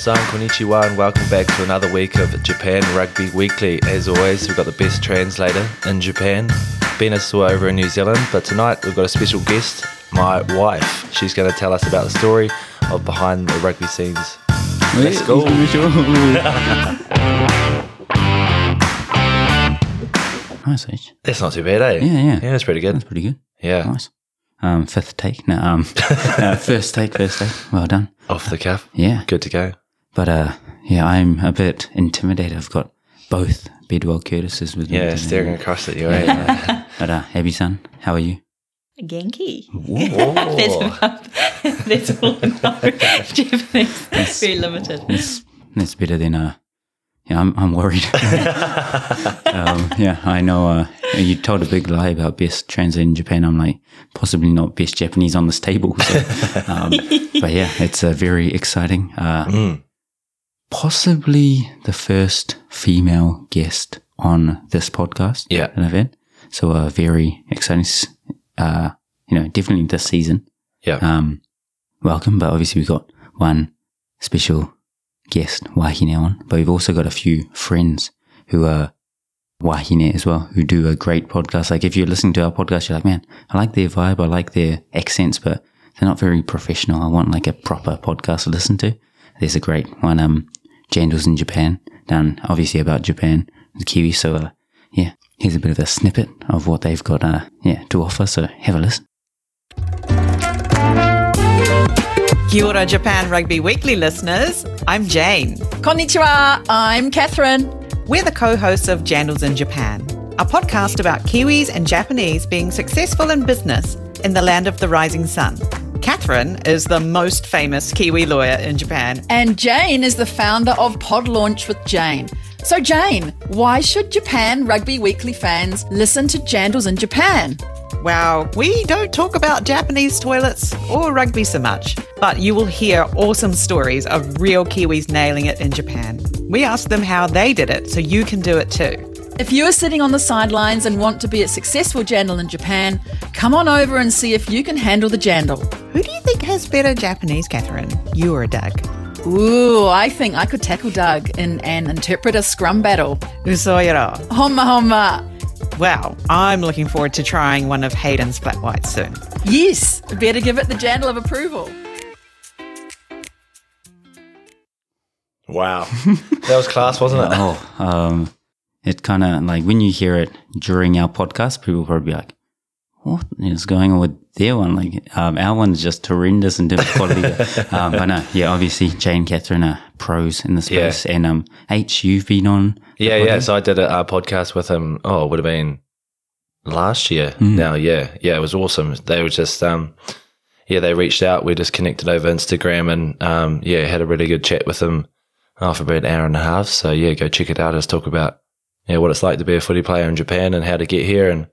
Minasan, konnichiwa, and welcome back to another week of Japan Rugby Weekly. As always, we've got the best translator in Japan, Ben over in New Zealand, but tonight we've got a special guest, my wife. She's going to tell us about the story of behind the rugby scenes. Let's go. nice, H. That's not too bad, eh? Yeah, yeah. Yeah, that's pretty good. That's pretty good. Yeah. Nice. Um, fifth take. No, um, uh, first take, first take. Well done. Off the cuff. Yeah. Good to go. But, uh, yeah, I'm a bit intimidated. I've got both Bedwell Curtises with me. Yeah, staring across at you, eh? But, uh, Abby san, how are you? Genki. that's, There's, about, all no Japanese. Very limited. That's, that's better than, uh, yeah, I'm, I'm worried. um, yeah, I know, uh, you told a big lie about best translate in Japan. I'm like, possibly not best Japanese on this table. So, um, but yeah, it's uh, very exciting. Uh, Mm. Possibly the first female guest on this podcast Yeah. that I've. So, a very exciting. Uh, you know, definitely this season. Yeah. Um, welcome. But obviously we've got one special guest, Wahine on, but we've also got a few friends who are Wahine as well, who do a great podcast. Like if you're listening to our podcast, you're like, man, I like their vibe. I like their accents, but they're not very professional. I want like a proper podcast to listen to. There's a great one, um, Jandals in Japan, done obviously about Japan, the Kiwi. So, uh, yeah, here's a bit of a snippet of what they've got, uh, yeah, to offer. So have a listen. Kia ora, Japan Rugby Weekly listeners. I'm Jane. Konnichiwa, I'm Catherine. We're the co hosts of Jandals in Japan, a podcast about Kiwis and Japanese being successful in business in the land of the rising sun. Catherine is the most famous Kiwi lawyer in Japan. And Jane is the founder of Pod Launch with Jane. So, Jane, why should Japan Rugby Weekly fans listen to Jandals in Japan? Wow, we don't talk about Japanese toilets or rugby so much, but you will hear awesome stories of real Kiwis nailing it in Japan. We asked them how they did it so you can do it too. If you are sitting on the sidelines and want to be a successful Jandal in Japan, come on over and see if you can handle the Jandal. Who do you think has better Japanese, Catherine? You or Doug? Ooh, I think I could tackle Doug in an interpreter scrum battle. Usoyara. Homma homma. Wow, I'm looking forward to trying one of Hayden's flat whites soon. Yes, better give it the Jandal of approval. Wow. that was class, wasn't it? Oh, um, it kind of like when you hear it during our podcast, people will probably be like, what is going on with their one? Like, um, our one's just horrendous in terms of quality. um, but no, yeah, obviously Jane, Catherine are pros in the space. And, um, H, you've been on. Yeah, yeah. So I did a, a podcast with him. Oh, it would have been last year. Now, yeah, yeah, it was awesome. They were just, um, yeah, they reached out. We just connected over Instagram and, um, yeah, had a really good chat with them for about an hour and a half. So yeah, go check it out. Let's talk about yeah what it's like to be a footy player in Japan and how to get here and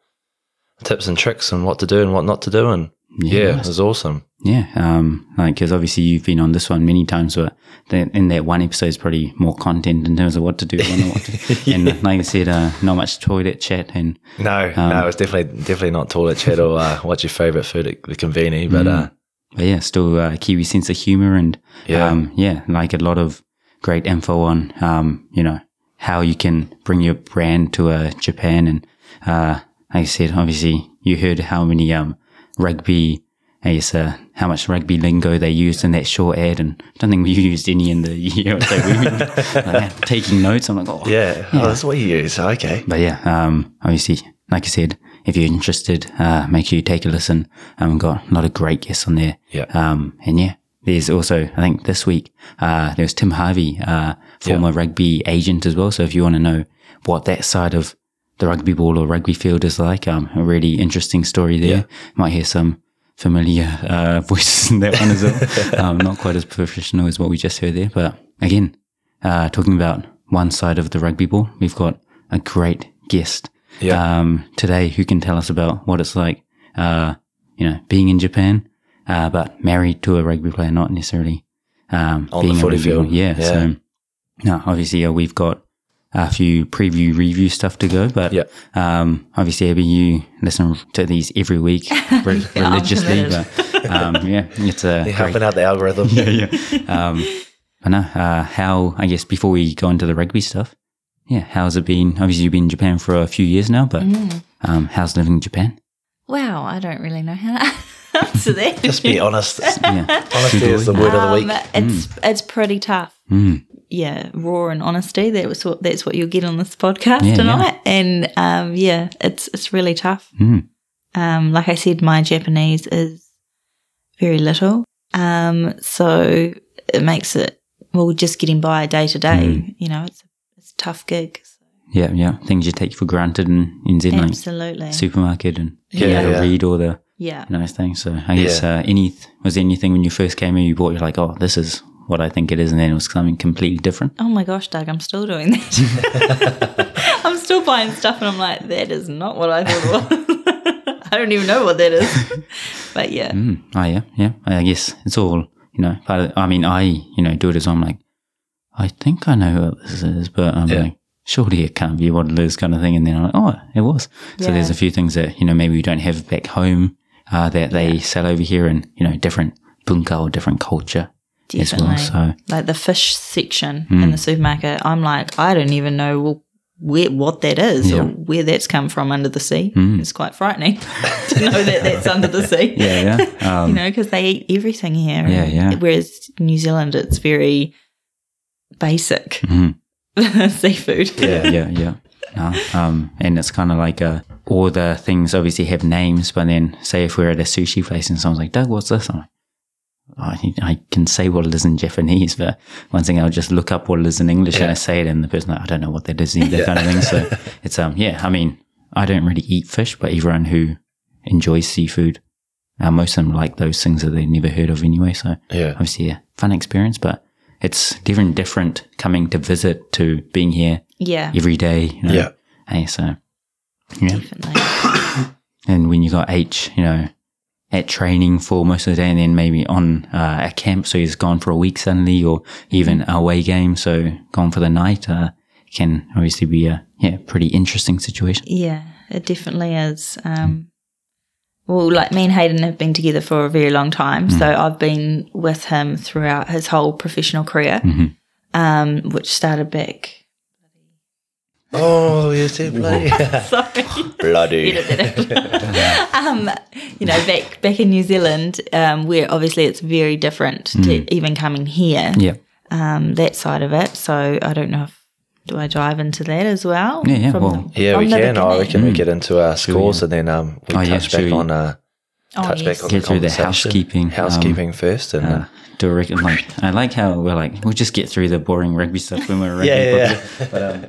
tips and tricks and what to do and what not to do. And yeah, it was awesome. Yeah, um, like because obviously you've been on this one many times, but in that one episode is probably more content in terms of what to do, what to, and like I said, uh, not much toilet chat, and No, no, it's definitely definitely not toilet chat or uh, what's your favorite food at the conveni, but uh, but yeah, still uh, Kiwi sense of humor, and Yeah. um, yeah, like a lot of great info on um, you know how you can bring your brand to uh, Japan, and uh, like I said, obviously you heard how many um, rugby. I guess, uh, how much rugby lingo they used in that short ad, and I don't think we used any in the year. So we were like, taking notes. I'm like, oh, yeah, Oh, that's what you use. Okay, but yeah, um, obviously, like I said, if you're interested, uh, make sure you take a listen. Um, got a lot of great guests on there. Yeah. Um, and yeah, there's also, I think this week, uh, there was Tim Harvey, uh, former rugby agent as well. So if you want to know what that side of the rugby ball or rugby field is like, um, a really interesting story there. Yeah. Might hear some familiar, uh, voices in that one as well. um, not quite as professional as what we just heard there, but again, uh, talking about one side of the rugby ball, we've got a great guest Yeah. um, today who can tell us about what it's like, uh, you know, being in Japan, uh, but married to a rugby player, not necessarily um, On the being a footy rugby field. Yeah, Yeah. So, no, obviously, uh, we've got a few preview review stuff to go, but Yeah. um, obviously, Abby, you listen to these every week re- I'm religiously, but um, yeah, it's a You're great helping out the algorithm. yeah, yeah. Um, I know. Uh, how, I guess, before we go into the rugby stuff, yeah, how's it been? Obviously, you've been in Japan for a few years now, but Mm. um, how's living in Japan? Wow, I don't really know how to answer that. Just be honest. Yeah. Honesty is the word of the Um, week. it's it's pretty tough. Mm. Yeah, raw and honesty. That was what that's what you'll get on this podcast Yeah, tonight. And um, yeah, it's it's really tough. Mm. Um, like I said, my Japanese is very little. Um, so it makes it well just getting by day to day. Mm. You know, it's it's a tough gig. Yeah, yeah. Things you take for granted in, in Zen, like Absolutely. supermarket and Yeah, you to yeah. read all the Yeah. nice thing So I guess uh, any was there anything when you first came here you bought you're like, oh, this is what I think it is, and then it was something completely different. Oh my gosh, Doug, I'm still doing that. I'm still buying stuff and I'm like, that is not what I thought it was. I don't even know what that is. But yeah. Mm. Oh yeah, yeah. I guess it's all you know. Part of, I mean, I you know do it as well. I'm like, I think I know what this is, but I'm Yeah. like, surely it can't be what it is, kind of thing. And then I'm like, oh, it was. So there's a few things that you know maybe we don't have back home uh, that they sell over here, and you know different bunka or different culture as well. So Like the fish section Mm. in the supermarket, I'm like, I don't even know where what that is Yeah. or where that's come from under the sea. Mm. It's quite frightening to know that that's under the sea. yeah, yeah. Um, you know, because they eat everything here. Yeah, yeah. Whereas New Zealand, it's very basic mhm. seafood. Yeah. yeah, yeah. No, um, and it's kind of like uh, all the things obviously have names, but then say if we're at a sushi place and someone's like, Doug, what's this? I'm like, "Oh, I, I can say what it is in Japanese, but one thing I'll just look up what it is in English and I say it, and the person, like, I don't know what that is either, kind of thing. So it's, um, yeah, I mean, I don't really eat fish, but everyone who enjoys seafood, uh, most of them like those things that they've never heard of anyway. So Yeah. obviously, yeah, fun experience, but it's different, different coming to visit to being here Yeah, every day. You know? Yeah. Hey, so yeah. definitely. And when you got H, you know, at training for most of the day, and then maybe on uh, a camp, so he's gone for a week suddenly, or even a away game, so gone for the night, uh, can obviously be a yeah pretty interesting situation. Yeah, it definitely is. Um, well, like me and Hayden have been together for a very long time, so I've been with him throughout his whole professional career, Mhm. um, which started back. Oh, you said bloody. Sorry. bloody. Edit that out. um, you know, back back in New Zealand, um, where obviously it's very different to even coming here. Yeah, Um, that side of it. So I don't know if do I dive into that as well? Yeah, yeah, From well- the- Yeah, from we the can. I beginning? reckon we get into our scores yeah. and then um, we Oh, touch should back we- on uh, Oh, touch yes. back on Get the through the conversation. housekeeping, um, Housekeeping first, and uh, uh, do a reckon like I like how we're like we'll just get through the boring rugby stuff when we're rugby. Yeah, yeah, podcast. But, um,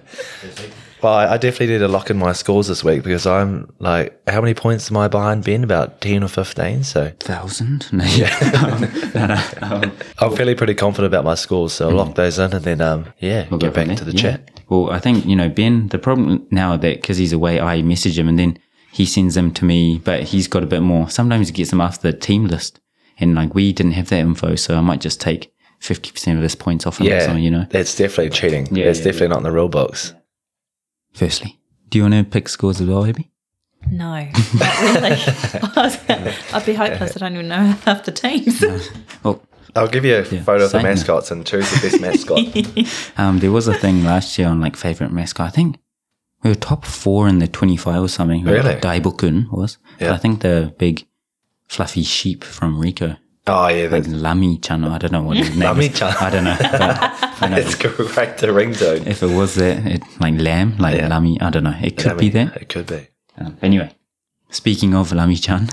well, I I definitely need to lock in my scores this week because I'm like, how many points am I behind Ben? About ten or fifteen. So thousand. No, yeah. um, no, no, um, I'm feeling pretty confident about my scores. So I'll lock those in and then um, yeah, We'll get back from to the. Yeah. chat. Well, I think, you know, Ben, the problem now that because he's away, I message him and then he sends them to me, but he's got a bit more. Sometimes he gets them after the team list. And like we didn't have that info, so I might just take 50% of his points off him Yeah, something, you know. that's definitely cheating. Yeah, Yeah, it's yeah, definitely not in the rule books. Firstly, do you want to pick scores as well, Abby? No, really. I was- I'd be hopeless. I don't even know half the teams. Well, I'll give you a photo of the same. mascots and choose the best mascot. um, there was a thing last year on like favorite mascot. I think we were top four in the 25 or something. Really? Daibukun was. But Yeah. I think the big fluffy sheep from Ricoh. Oh yeah, Like Lamy Chan, I don't know what his name Lamy is. Chan. I don't know. But know that's correct. The ringtone. if it was that, it, like lamb, like Yeah. Lamy, I don't know. It could I be there. It could be. Um, anyway, speaking of Lamy Chan,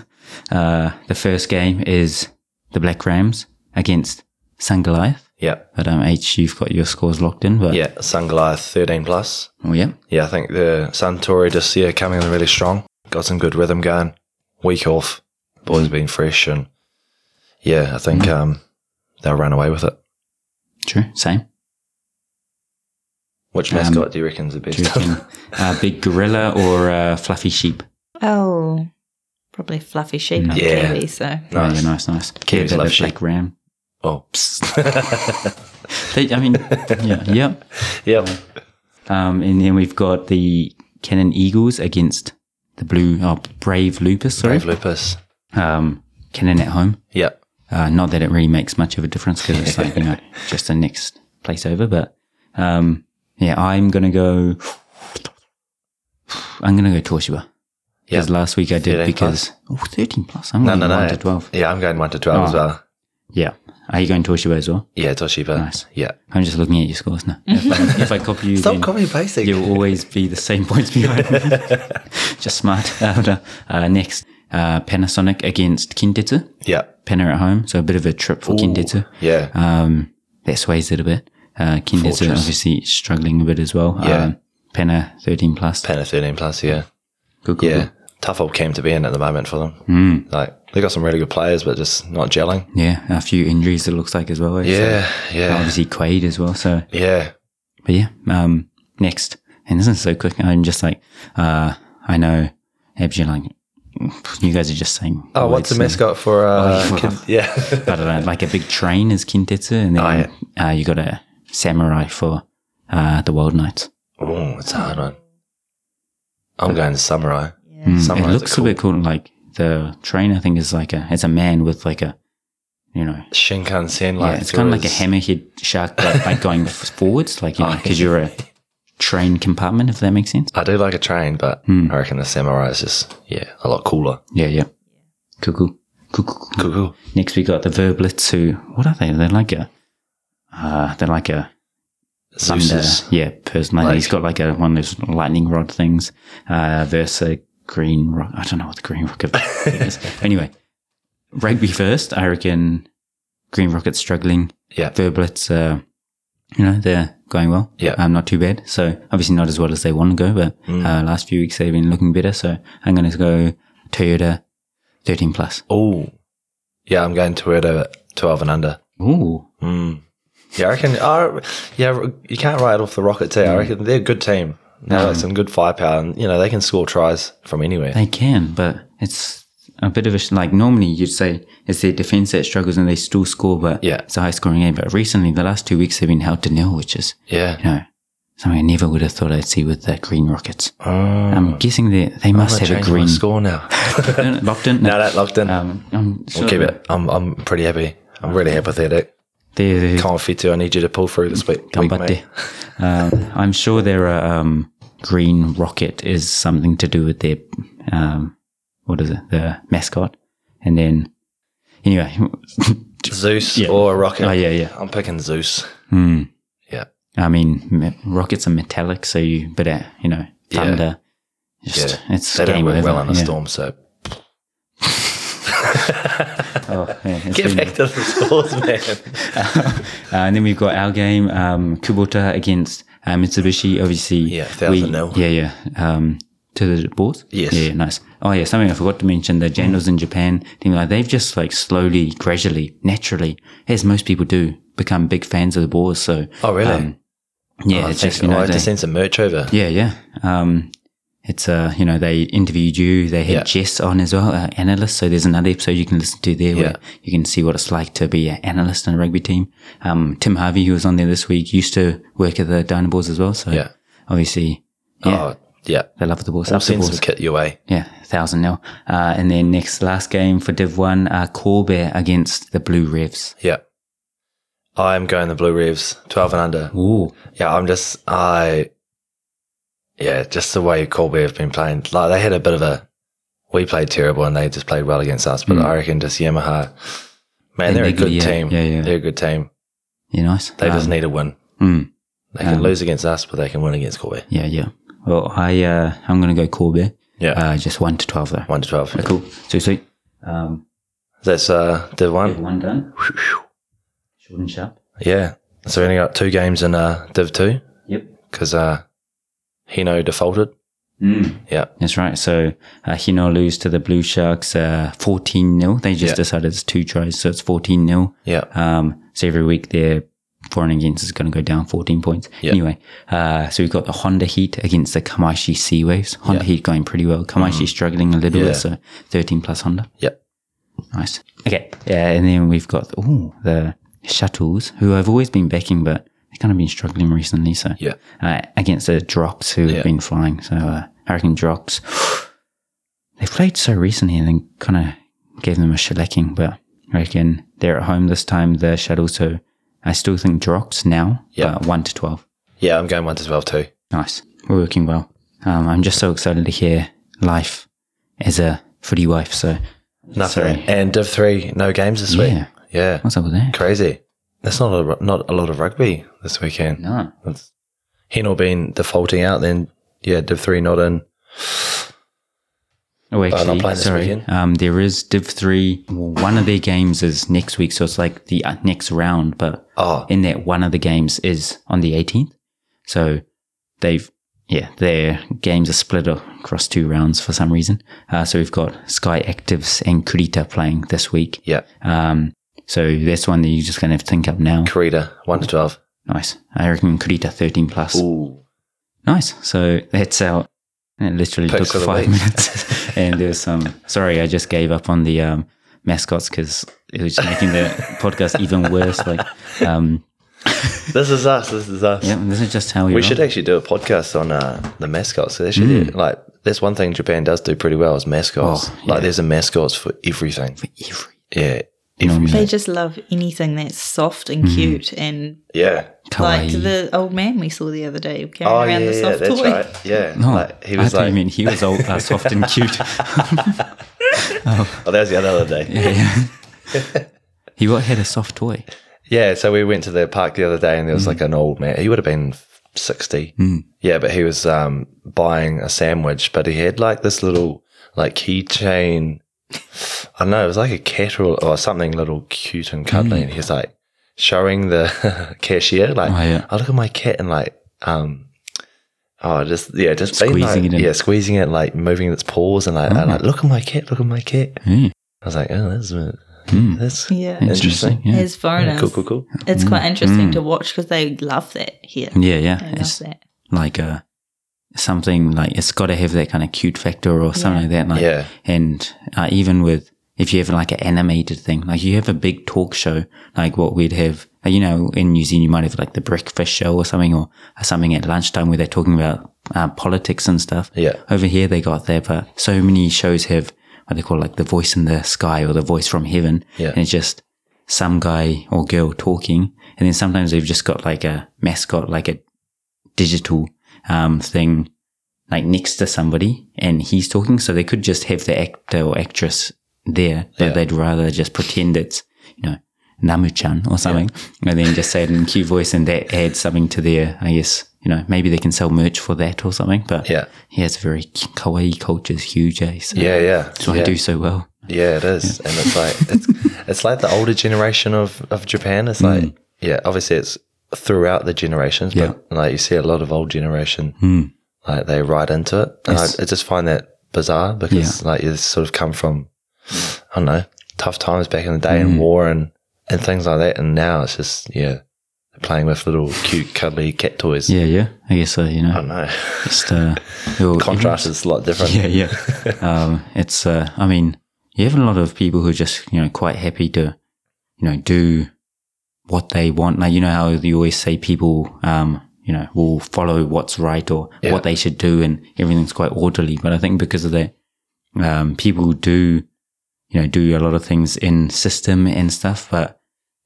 uh, the first game is the Black Rams against Sungoliath. Yeah, But um, H, you've got your scores locked in. But yeah. Sungoliath thirteen plus. oh, yeah, Yeah, I think the Suntory this year coming in really strong. Got some good rhythm going. Week off, boys been fresh, and yeah, I think um, they'll run away with it. true, same. Which Um, mascot do you reckon's the best? Reckon uh, big gorilla or uh, fluffy sheep? Oh, probably fluffy sheep. I'm Yeah. Kiwi, so Oh, yeah, nice, nice. Kiwis the, love the sheep. Black Ram. Oh, They, I mean, yeah, yeah, yep. Um, and then we've got the Canon Eagles against the Blue oh, Brave Lupus. Sorry, Brave Lupus. um, Canon at home. Yeah. Uh, not that it really makes much of a difference because it's like, you know, just the next place over. But um, yeah, I'm to go. I'm to go Toshiba. Because Yeah. last week I did 13 because. Oh, 13 plus. I'm No, going no, no. 1 to 12. Yeah, I'm going one to twelve as Oh. well. Yeah. Are you going Toshiba as well? Yeah, Toshiba. Nice. Yeah. I'm just looking at your scores now. If I, if I copy you, Stop copying pasting. you'll always be the same points behind. me. just smart. Uh, uh, next, uh, Panasonic against Kintetsu. Yeah. Penna at home, so a bit of a trip for Kintetsu. Yeah. Um, that sways it a bit. Uh, Kintetsu Fortress. obviously struggling a bit as well. Yeah. Um, Penna 13 plus. Penna thirteen plus. Yeah. Good, good, Yeah. good. Tough old camp to be in at the moment for them. Mm. Like they got some really good players, but just not gelling. Yeah, a few injuries it looks like as well. eh? So, Yeah. Yeah. obviously Quade as well. So, Yeah. but yeah, um, next. And this is so quick. I'm just like, uh, I know, you're like, you guys are just saying. Oh, what's the mascot for? Uh, Oh, kid- yeah. But uh, like a big train is Kintetsu, and then Oh, uh, you got a samurai for uh, the Wild Knights. oh, it's a hard one. I'm going to samurai. Mm, it looks cool. a bit cool. Like the train, I think is like a it's a man with like a you know Shinkansen, yeah, like it's kind of like a hammerhead shark, but like going forwards, like you know, Oh, because you're a train compartment, if that makes sense. I do like a train, but Hmm. I reckon the samurai is just yeah a lot cooler. Yeah, yeah. Cool, cool, cool, cool, cool. Cool. Next, we got the Verblitz. Who what are they? They're like a uh, they're like a thunder, yeah, person. Like, Like- he's got like a one of those lightning rod things. Uh, Versa green rock. I don't know what the green rocket is. anyway, rugby first. I reckon Green Rocket's struggling. Yeah. Verblitz, uh, you know, they're going well. Yeah. Um, not too bad. So obviously not as well as they want to go, but Mm. uh, last few weeks they've been looking better. So I'm going to go Toyota 13 plus. Oh, yeah, I'm going Toyota 12 and under. Ooh. Mm. Yeah, I reckon. Uh, yeah, you can't write off the Rocket too. Mm. I reckon they're a good team. They got some good firepower, and you know they can score tries from anywhere. They can, but it's a bit of a like normally you'd say it's their defense that struggles and they still score, but Yeah. it's a high scoring game. But recently, the last two weeks they've been held to nil, which is yeah, you know something I never would have thought I'd see with the Green Rockets. Oh, I'm guessing they they must have a green score now. locked in. no, that locked in. Um, I'm sure we'll keep it. I'm I'm pretty happy. I'm really apathetic. They're, they're, Can't fit to. I need you to pull through this week. week mate. um, I'm sure their um, green rocket is something to do with their um, what is it, the mascot, and then anyway, Zeus Yeah. or a Rocket. oh yeah, yeah. I'm picking Zeus. Hmm. Yeah. I mean, me- rockets are metallic, so you but uh, you know Yeah. thunder. Just Yeah, it's they don't work over. well in a yeah. storm. So Oh, it's get back to the scores, man. Uh, and then we've got our game, um, Kubota against uh, Mitsubishi. Obviously, Yeah, 1,000 nil. Yeah, yeah. Um, to the boards. Yes. Yeah, nice. Oh yeah, something I forgot to mention. The Jandals in Japan, thing like they've just like slowly, gradually, naturally, as most people do, become big fans of the boars. So Oh, really? um, yeah, Oh, it's just you know I had to send some merch over. yeah, yeah. Um, it's uh, you know, they interviewed you. They had Yeah. Jess on as well, uh, analyst. So there's another episode you can listen to there where you can see what it's like to be an analyst in a rugby team. Um, Tim Harvey, who was on there this week, used to work at the Dynaboars as well. So Yeah. obviously, yeah, Oh, yeah. they love the balls. The send some balls. kit your way. Yeah, thousand nil. Uh, and then next last game for Div One, uh, Corbear against the Blue Revs. Yeah. I'm going the Blue Revs, 12 and under. Ooh, Yeah, I'm just, I, yeah, just the way Kobe have been playing. Like, they had a bit of a, we played terrible and they just played well against us. But Mm. I reckon just Yamaha, man, And they're a good yeah, team. yeah, yeah. They're a good team. yeah, nice. They just Um, need a win. mm, They can um, lose against us, but they can win against Kobe. yeah, yeah. Well, I uh, I'm gonna go Corbear. Yeah. Uh, just one to twelve though. 1 to 12. Cool. So sweet. Um, That's, uh, Div 1. one done. Short and sharp. Yeah. So we only got two games in, uh, Div 2 Yep. because, uh, Hino defaulted. Mm. Yeah. That's right. So uh, Hino lose to the Blue Sharks uh, 14 0. They just Yeah. decided it's two tries, so it's 14 0. Yeah. Um, so every week their for and against is going to go down 14 points. Yeah. Anyway, uh, so we've got the Honda Heat against the Kamaishi Sea Waves. Honda Yeah. Heat going pretty well. Kamaishi struggling a little Yeah. bit, so 13 plus Honda. Yep. Nice. Okay. Yeah, and then we've got oh the shuttles who I've always been backing, but they've kind of been struggling recently. So Yeah. uh, against the Drops who Yeah. have been flying. So uh, I reckon Drops they played so recently and then kind of gave them a shellacking. But I reckon they're at home this time, the shuttle. So I still think drops now, Yeah. but 1 to 12. Yeah, I'm going one to twelve too. Nice. We're working well. Um, I'm just so excited to hear life as a footy wife. So Nothing. And Div three, no games this week. Yeah. Yeah, what's up with that? crazy. There's not a not a lot of rugby this weekend. No. It's Hennel been defaulting out, then yeah, Div three not in. Oh, actually, sorry. Um, there is Div 3. Well, one of their games is next week. So it's like the uh, next round. But Oh, in that, one of the games is on the 18th. So they've, yeah, their games are split across two rounds for some reason. Uh, so we've got Skyactivs and Kurita playing this week. yeah, Um, so that's one that you're just going to have to think up now. Kurita one to twelve. Nice. I reckon Kurita 13 plus. Ooh, Nice. So that's our. It literally Picks took five minutes, and there's some. Sorry, I just gave up on the um, mascots because it was making the podcast even worse. Like, um, this is us. This is us. yeah, this is just how we. We should actually do a podcast on uh, the mascots. They should Mm. like that's one thing Japan does do pretty well is mascots. Oh, Like there's a mascots for everything. For every- Yeah. Everything. They just love anything that's soft and Mm-hmm. cute and Yeah. like kawaii. the old man we saw the other day carrying Oh around yeah, the yeah, that's toy. right. Yeah, No, like, he was thought like, you meant he was old, uh, soft and cute. oh, that was the other day. yeah, yeah. he what, had a soft toy. Yeah, so we went to the park the other day and there was like an old man. He would have been 60. Yeah, but he was um, buying a sandwich, but he had like this little like keychain. I don't know, it was like a cat or, or something little cute and cuddly. And he's like showing the cashier, like, Oh, yeah. oh, look at my cat. And like, um, oh, just, yeah, just being Squeezing like, it in. yeah, squeezing it, like moving its paws and like, and like, look at my cat, look at my cat. Yeah. I was like, oh, that's, that's Yeah. interesting. Yeah. As foreigners, Cool, cool, cool. it's quite interesting to watch because they love that here. Yeah, yeah. They love It's that. like uh, something like it's got to have that kind of cute factor or something like that. Like, Yeah. And uh, even with if you have like an animated thing, like you have a big talk show, like what we'd have, uh, you know, in New Zealand, you might have like the breakfast show or something, or something at lunchtime where they're talking about uh, politics and stuff. Yeah. Over here, they got that, but so many shows have what they call like the voice in the sky or the voice from heaven. Yeah. And it's just some guy or girl talking. And then sometimes they've just got like a mascot, like a digital um, thing like next to somebody and he's talking. So they could just have the actor or actress there, but Yeah. they'd rather just pretend it's, you know, Namu-chan or something and then just say it in cute voice and that adds something to their, I guess, you know, maybe they can sell merch for that or something. But Yeah. yeah, it's very kawaii culture is huge, eh? So Yeah, yeah. So yeah. I do so well. Yeah, it is, and it's like it's it's like the older generation of of Japan. It's like yeah, obviously it's throughout the generations, but like you see a lot of old generation like they ride into it, and Yes. I, I just find that bizarre because like you sort of come from I don't know tough times back in the day and war and and things like that, and now it's just yeah playing with little cute cuddly cat toys. Yeah, yeah. I guess so, you know. I don't know. Just, uh, well, Contrast is a lot different. Yeah, yeah. um, it's, uh, I mean, you have a lot of people who are just, you know, quite happy to, you know, do what they want. Like, you know how you always say people, um, you know, will follow what's right or Yeah. what they should do and everything's quite orderly. But I think because of that, um, people do, you know, do a lot of things in system and stuff, but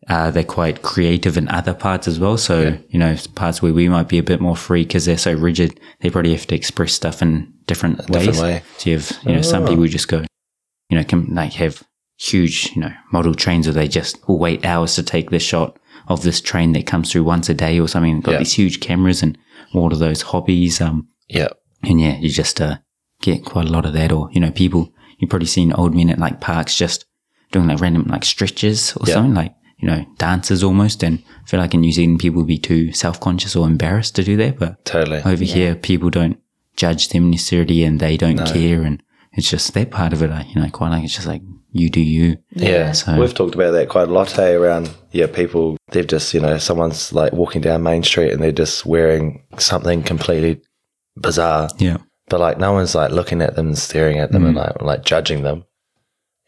uh, they're quite creative in other parts as well. So, you know, parts where we might be a bit more free because they're so rigid, they probably have to express stuff in different different ways. way. So you have, you know, some people just go, you know, can like have huge, you know, model trains where they just will wait hours to take the shot of this train that comes through once a day or something. Got Yeah. these huge cameras and all of those hobbies. Um, Yeah, and yeah, you just uh, get quite a lot of that. Or, you know, people, you've probably seen old men at like parks just doing like random like stretches or Yeah. something like, you know, dances almost. And I feel like in New Zealand, people would be too self conscious or embarrassed to do that. But totally. over here, people don't judge them necessarily and they don't care. And it's just that part of it, I, you know, quite like it's just like you do you. Yeah, So- we've talked about that quite a lot. Hey, around yeah, people they've just you know someone's like walking down Main Street and they're just wearing something completely bizarre, Yeah. but like no one's like looking at them and staring at them and like like judging them.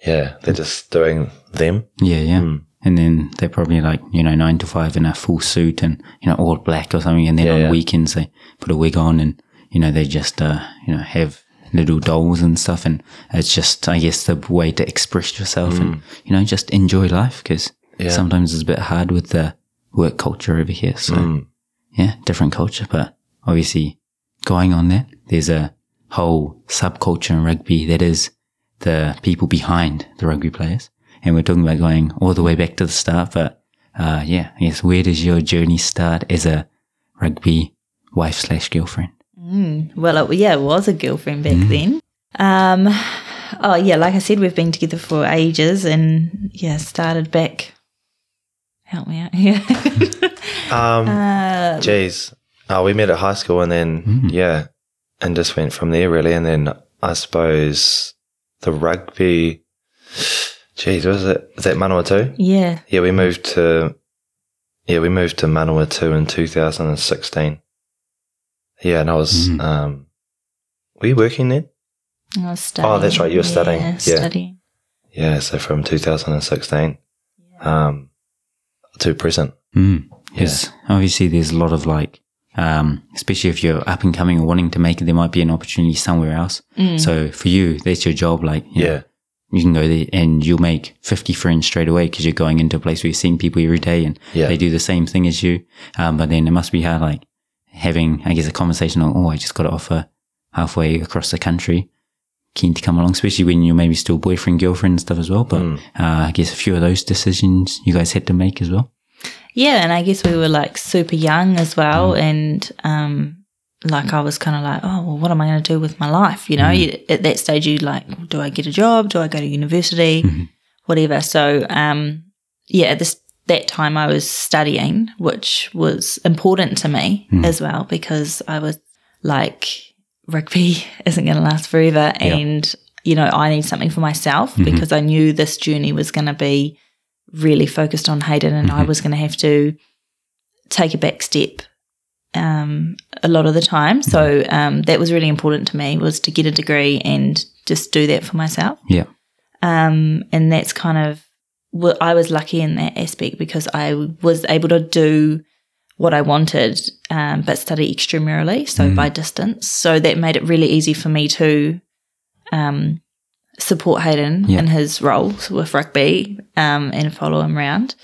Yeah, they're just doing them. Yeah, yeah. Hmm. And then they're probably like, you know, nine to five in a full suit and, you know, all black or something. And then Yeah, on yeah. weekends, they put a wig on and, you know, they just, uh, you know, have little dolls and stuff. And it's just, I guess, the way to express yourself and, you know, just enjoy life because Yeah. sometimes it's a bit hard with the work culture over here. So, yeah, different culture. But obviously, going on that, there's a whole subculture in rugby that is the people behind the rugby players. And we're talking about going all the way back to the start. But, uh, yeah, I guess where does your journey start as a rugby wife slash girlfriend? Well, it, yeah, it was a girlfriend back then. Um, oh yeah, like I said, we've been together for ages, and yeah, started back. Help me out here. Um, uh, Jeez. Oh, we met at high school and then, yeah, and just went from there really. And then I suppose the rugby, jeez, was it, was that Manawatu? yeah, Yeah, we moved to, yeah, we moved to Manawatu in 2016. Yeah, and I was, um, were you working then? I was studying. Oh, that's right, you were studying, yeah. studying. Yeah, so from 2016, um, to present. Mm. Yes. Obviously, there's a lot of like, um, especially if you're up and coming or wanting to make it, there might be an opportunity somewhere else. So for you, that's your job. Like, you know, Yeah. you can go there and you'll make 50 friends straight away because you're going into a place where you're seeing people every day and Yeah. they do the same thing as you. Um, but then it must be hard, like having, I guess, a conversation on, oh, I just got to offer halfway across the country. Keen to come along, especially when you're maybe still boyfriend, girlfriend and stuff as well. But, uh, I guess a few of those decisions you guys had to make as well. Yeah, and I guess we were like super young as well, and um, like I was kind of like, oh, well, what am I going to do with my life? You know, you, at that stage, you like, do I get a job? Do I go to university? Whatever. So, um, yeah, at this that time, I was studying, which was important to me as well because I was like, rugby isn't going to last forever, and you know, I need something for myself because I knew this journey was going to be really focused on Hayden and I was going to have to take a back step um, a lot of the time. So um, that was really important to me was to get a degree and just do that for myself. Yeah. Um, and that's kind of I was lucky in that aspect because I was able to do what I wanted, um, but study extramurally, so by distance. So that made it really easy for me to um, support Hayden Yeah. in his roles with rugby um, and follow him around.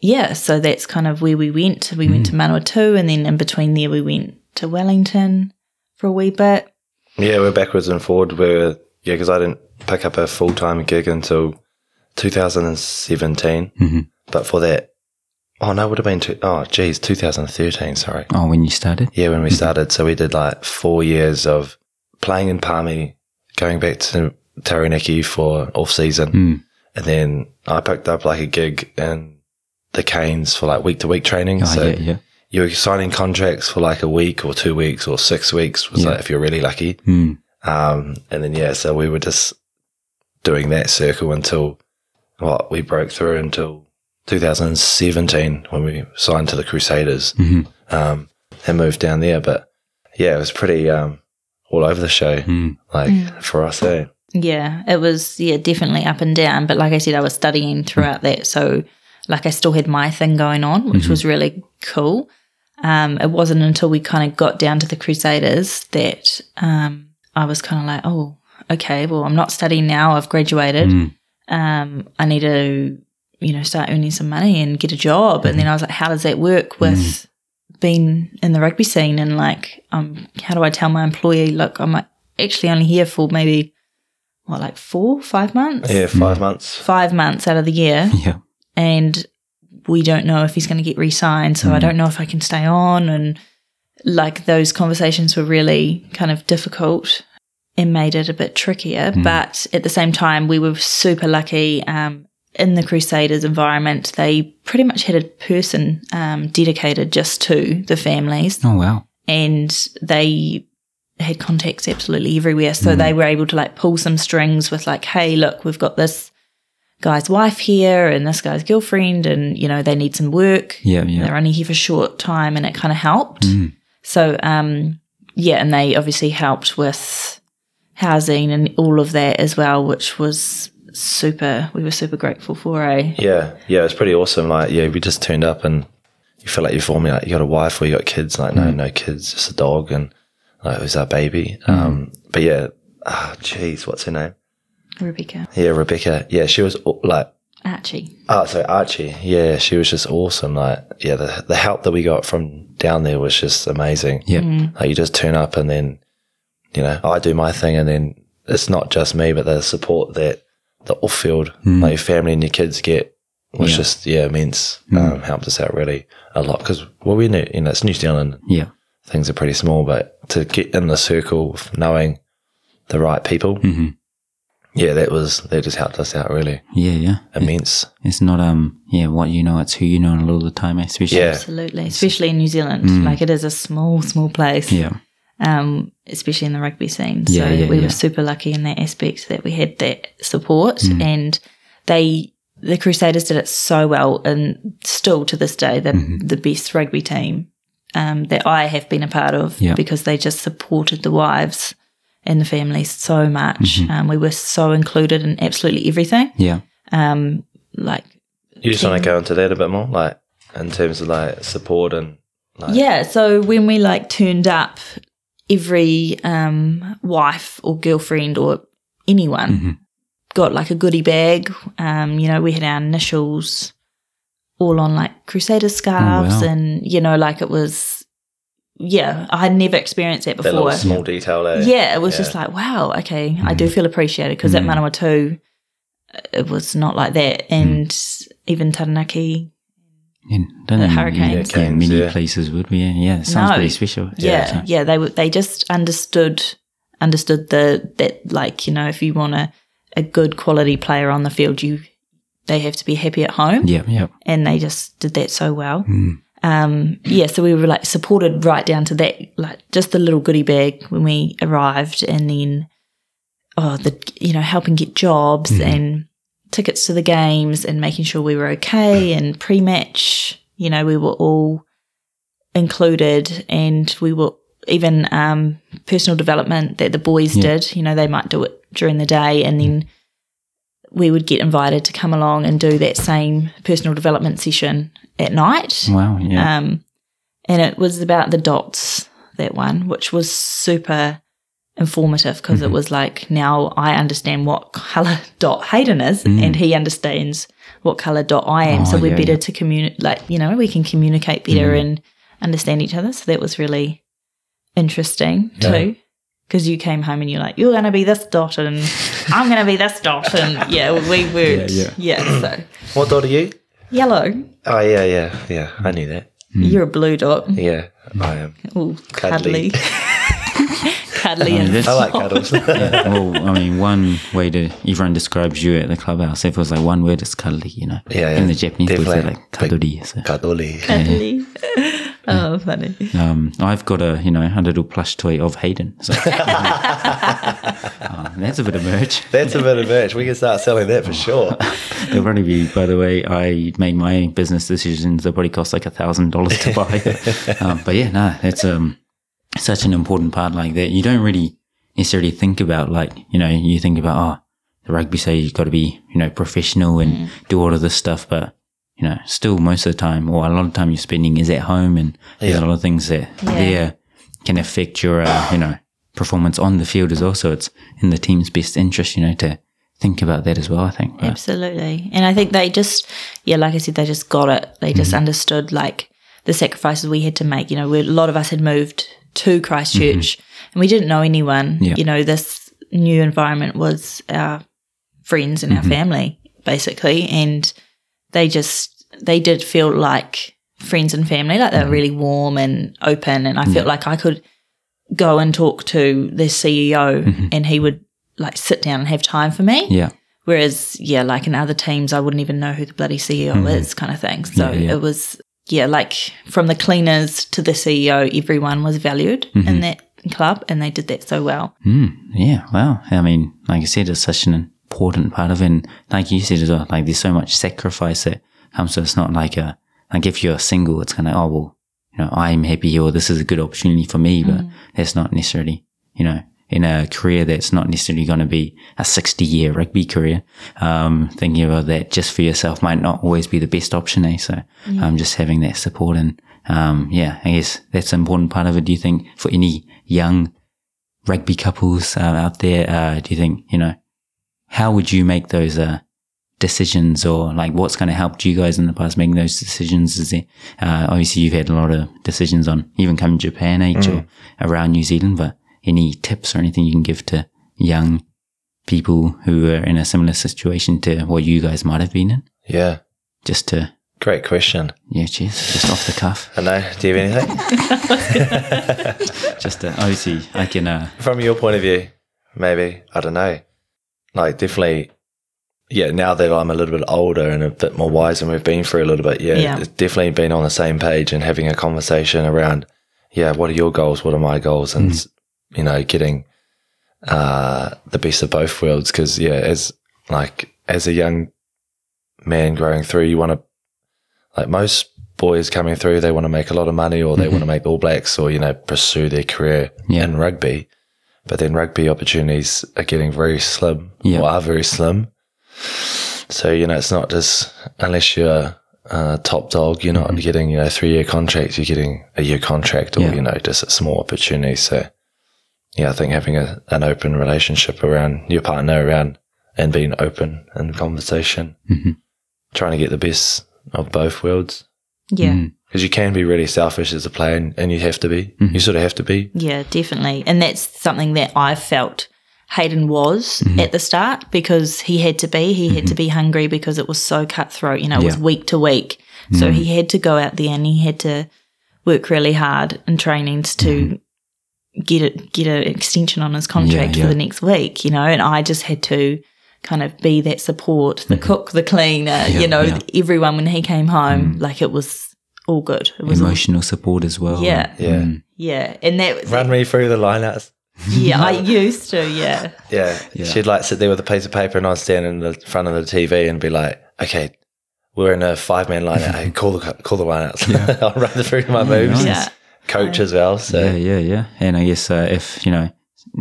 Yeah, so that's kind of where we went. We went to Manawatu, and then in between there, we went to Wellington for a wee bit. Yeah, we're backwards and forward. We're yeah, because I didn't pick up a full time gig until 2017. Mhm. But for that, oh no, it would have been two, oh geez, 2013. Sorry. Oh, when you started? Yeah, when we started, so we did like four years of playing in Palmy, going back to Taranaki for off season, Mm. and then I picked up like a gig in the Canes for like week to week training. Oh, so yeah, yeah. you were signing contracts for like a week or two weeks or six weeks, was Yeah. like if you're really lucky. Mm. Um, and then yeah, so we were just doing that circle until what we broke through until 2017 when we signed to the Crusaders Mhm. um, and moved down there. But yeah, it was pretty um, all over the show, Mm. like for us. Eh? Yeah, it was yeah definitely up and down. But like I said, I was studying throughout that, so like I still had my thing going on, which was really cool. Um, it wasn't until we kind of got down to the Crusaders that um, I was kind of like, oh, okay, well, I'm not studying now. I've graduated. Mm. Um, I need to, you know, start earning some money and get a job. And then I was like, how does that work with being in the rugby scene? And like, um, how do I tell my employee, look, I'm like, actually only here for maybe what, like four, five months? Yeah, five months. Five months out of the year. Yeah. And we don't know if he's going to get re signed. So I don't know if I can stay on. And like those conversations were really kind of difficult and made it a bit trickier. But at the same time, we were super lucky. Um, in the Crusaders environment, they pretty much had a person um, dedicated just to the families Oh, wow. and they had contacts absolutely everywhere. So they were able to like pull some strings with like, hey, look, we've got this guy's wife here and this guy's girlfriend, and you know they need some work. Yeah, yeah. They're only here for a short time, and it kind of helped. So um, yeah, and they obviously helped with housing and all of that as well, which was super. We were super grateful for. Eh? Yeah, yeah, it was pretty awesome. Like, yeah, we just turned up and you feel like you're forming like you got a wife or you got kids. Like, no, mm. no kids, just a dog, and like it was our baby. Mm. Um, but yeah, oh, jeez, what's her name? Rebecca, Yeah, Rebecca. Yeah, she was like, Archie. oh, sorry, Archie. Yeah, she was just awesome. Like, yeah, the the help that we got from down there was just amazing. Yeah. Mm. Like, you just turn up and then, you know, I do my thing, and then it's not just me, but the support that the off field, like your family and your kids get, was Yeah. just yeah immense. Um, helped us out really a lot because well, we knew you know it's New Zealand. Yeah. things are pretty small, but to get in the circle of knowing the right people, Mhm. yeah, that was that just helped us out really Yeah. Yeah. immense. It's not um yeah what you know, it's who you know a lot of the time, especially Yeah. Absolutely, especially in New Zealand. Like it is a small, small place. yeah um, especially in the rugby scene. So Yeah, yeah, we yeah. were super lucky in that aspect that we had that support, Mm. and they the Crusaders did it so well, and still to this day, they're Mm-hmm. the best rugby team um, that I have been a part of Yeah. because they just supported the wives and the families so much. Mm-hmm. Um, we were so included in absolutely everything. yeah Um, like You just want to go into that a bit more, like in terms of like support and like Yeah, so when we like turned up, every um, wife or girlfriend or anyone Mm-hmm. got like a goodie bag. Um, you know, we had our initials all on like Crusader scarves, Oh, wow. and you know, like it was, yeah, I had never experienced that that before. little small detail. Eh? Yeah, it was Yeah. just like, wow, okay, I Mm. do feel appreciated because at Manawatu, it was not like that. Mm. And even Taranaki, and don't The know, Hurricanes. yeah, Hurricanes, many yeah. places would be yeah, yeah sounds No. pretty special yeah, yeah, they were they just understood understood the that like you know if you want a, a good quality player on the field, you they have to be happy at home, yeah yeah and they just did that so well. Mm. Um, yeah, so we were like supported right down to that, like just the little goodie bag when we arrived, and then oh, the you know helping get jobs Mm-hmm. and tickets to the games and making sure we were okay and pre-match. You know, we were all included, and we were even um, personal development that the boys Yeah. did. You know, they might do it during the day, and then we would get invited to come along and do that same personal development session at night. wow yeah Um, and it was about the dots, that one, which was super informative because Mm-hmm. it was like, now I understand what color dot Hayden is and he understands what color dot I am. so Mm. Oh, we're yeah, better yeah. to communicate, like, you know, we can communicate better Mm-hmm. and understand each other. So that was really interesting too. Because you came home and you're like, you're going to be this dot and I'm going to be this dot. And yeah, we were, Yeah, yeah. so What dot are you? yellow, Oh yeah, yeah, yeah. I knew that. you're a blue dot. Yeah, I am. Ooh, Cuddly. cuddly. cuddly I mean, and I like cuddles. yeah, well, I mean, one way to everyone describes you at the clubhouse. If it was like one word, it's cuddly, you know. Yeah, yeah. In the Japanese, we say like kadori. So. Cuddly. cuddly. oh, funny. Um, I've got a you know a little plush toy of Hayden. So Uh, that's a bit of merch. That's a bit of merch. We can start selling that for sure. It'll probably be. By the way, I made my business decisions. They probably cost like a thousand dollars to buy. um, but yeah, no, that's um such an important part like that. You don't really necessarily think about like you know you think about oh the rugby say you've got to be you know professional and do all of this stuff, but you know still most of the time or a lot of time you're spending is at home and there's a lot of things that Yeah. there can affect your uh, you know performance on the field as well. So it's in the team's best interest, you know, to think about that as well. I think. But- Absolutely. And I think they just, yeah, like I said, they just got it. They just Mm-hmm. understood like the sacrifices we had to make. You know, we, a lot of us had moved to Christchurch and we didn't know anyone. Mm-hmm. Yeah. You know, this new environment was our friends and Mm-hmm. our family, basically. And they just, they did feel like friends and family, like they Mm-hmm. were really warm and open. And I felt like I could go and talk to the CEO and he would like sit down and have time for me. Mm-hmm. Yeah. Whereas, yeah, like in other teams, I wouldn't even know who the bloody CEO is, kind of thing. So Mm-hmm. Yeah, yeah. it was, yeah, like from the cleaners to the CEO, everyone was valued Mm-hmm. in that club, and they did that so well. Mm, yeah, wow. I mean, like I said, it's such an important part of it. And like you said as well, like there's so much sacrifice that comes to it. It's not like a, like if you're single, it's kind of, oh, well, you know, I'm happy or this is a good opportunity for me, but that's not necessarily, you know, in a career that's not necessarily going to be a 60 year rugby career. Um, thinking about that just for yourself might not always be the best option, eh? So, um, just having that support and, um, yeah, I guess that's an important part of it. Do you think for any young rugby couples uh, out there, uh, do you think, you know, how would you make those, uh, decisions or like what's kind of helped you guys in the past making those decisions? Is there, uh, obviously you've had a lot of decisions on even coming to Japan age or around New Zealand, but any tips or anything you can give to young people who are in a similar situation to what you guys might have been in? Yeah. Just to, Great question. yeah, cheers, just off the cuff. I know. Do you have anything? Just to, obviously I can, uh, From your point of view, maybe. I don't know. Like, definitely, yeah, now that I'm a little bit older and a bit more wise and we've been through a little bit, yeah, Yeah. it's definitely been on the same page and having a conversation around, yeah, what are your goals? What are my goals? And, you know, getting uh, the best of both worlds. Cause, yeah, as like, as a young man growing through, you want to, like most boys coming through, they want to make a lot of money or they want to make All Blacks or, you know, pursue their career Yeah. in rugby. But then rugby opportunities are getting very slim Yeah. or are very slim. So, you know, it's not just unless you're a top dog, you're not getting, you know, three year contracts, you're getting a year contract or, Yeah. you know, just a small opportunity. So, yeah, I think having a, an open relationship around your partner around and being open in conversation, Mhm. trying to get the best of both worlds. Yeah. Mm. Because you can be really selfish as a player and, and you have to be. Mm-hmm. You sort of have to be. Yeah, definitely. And that's something that I felt Hayden was mm-hmm. at the start because he had to be. He had to mm-hmm. be hungry because it was so cutthroat. You know, it was week to week. So mm. he had to go out there and he had to work really hard in trainings to get it get an extension on his contract yeah. for the next week. You know, and I just had to kind of be that support, the cook, the cleaner. you know, yeah. everyone when he came home, like it was all good. It was all, Emotional support as well. Yeah. Yeah. Mm. yeah, and that Run me through the lineouts. yeah, I used to, yeah. Yeah. Yeah. She'd like sit there with a piece of paper and I'd stand in the front of the TV and be like, okay, we're in a five man line out. Hey, call the, call the lineouts. I'll run through my moves. Yeah. Coach as well. So, Yeah, yeah, yeah. And I guess uh, if, you know,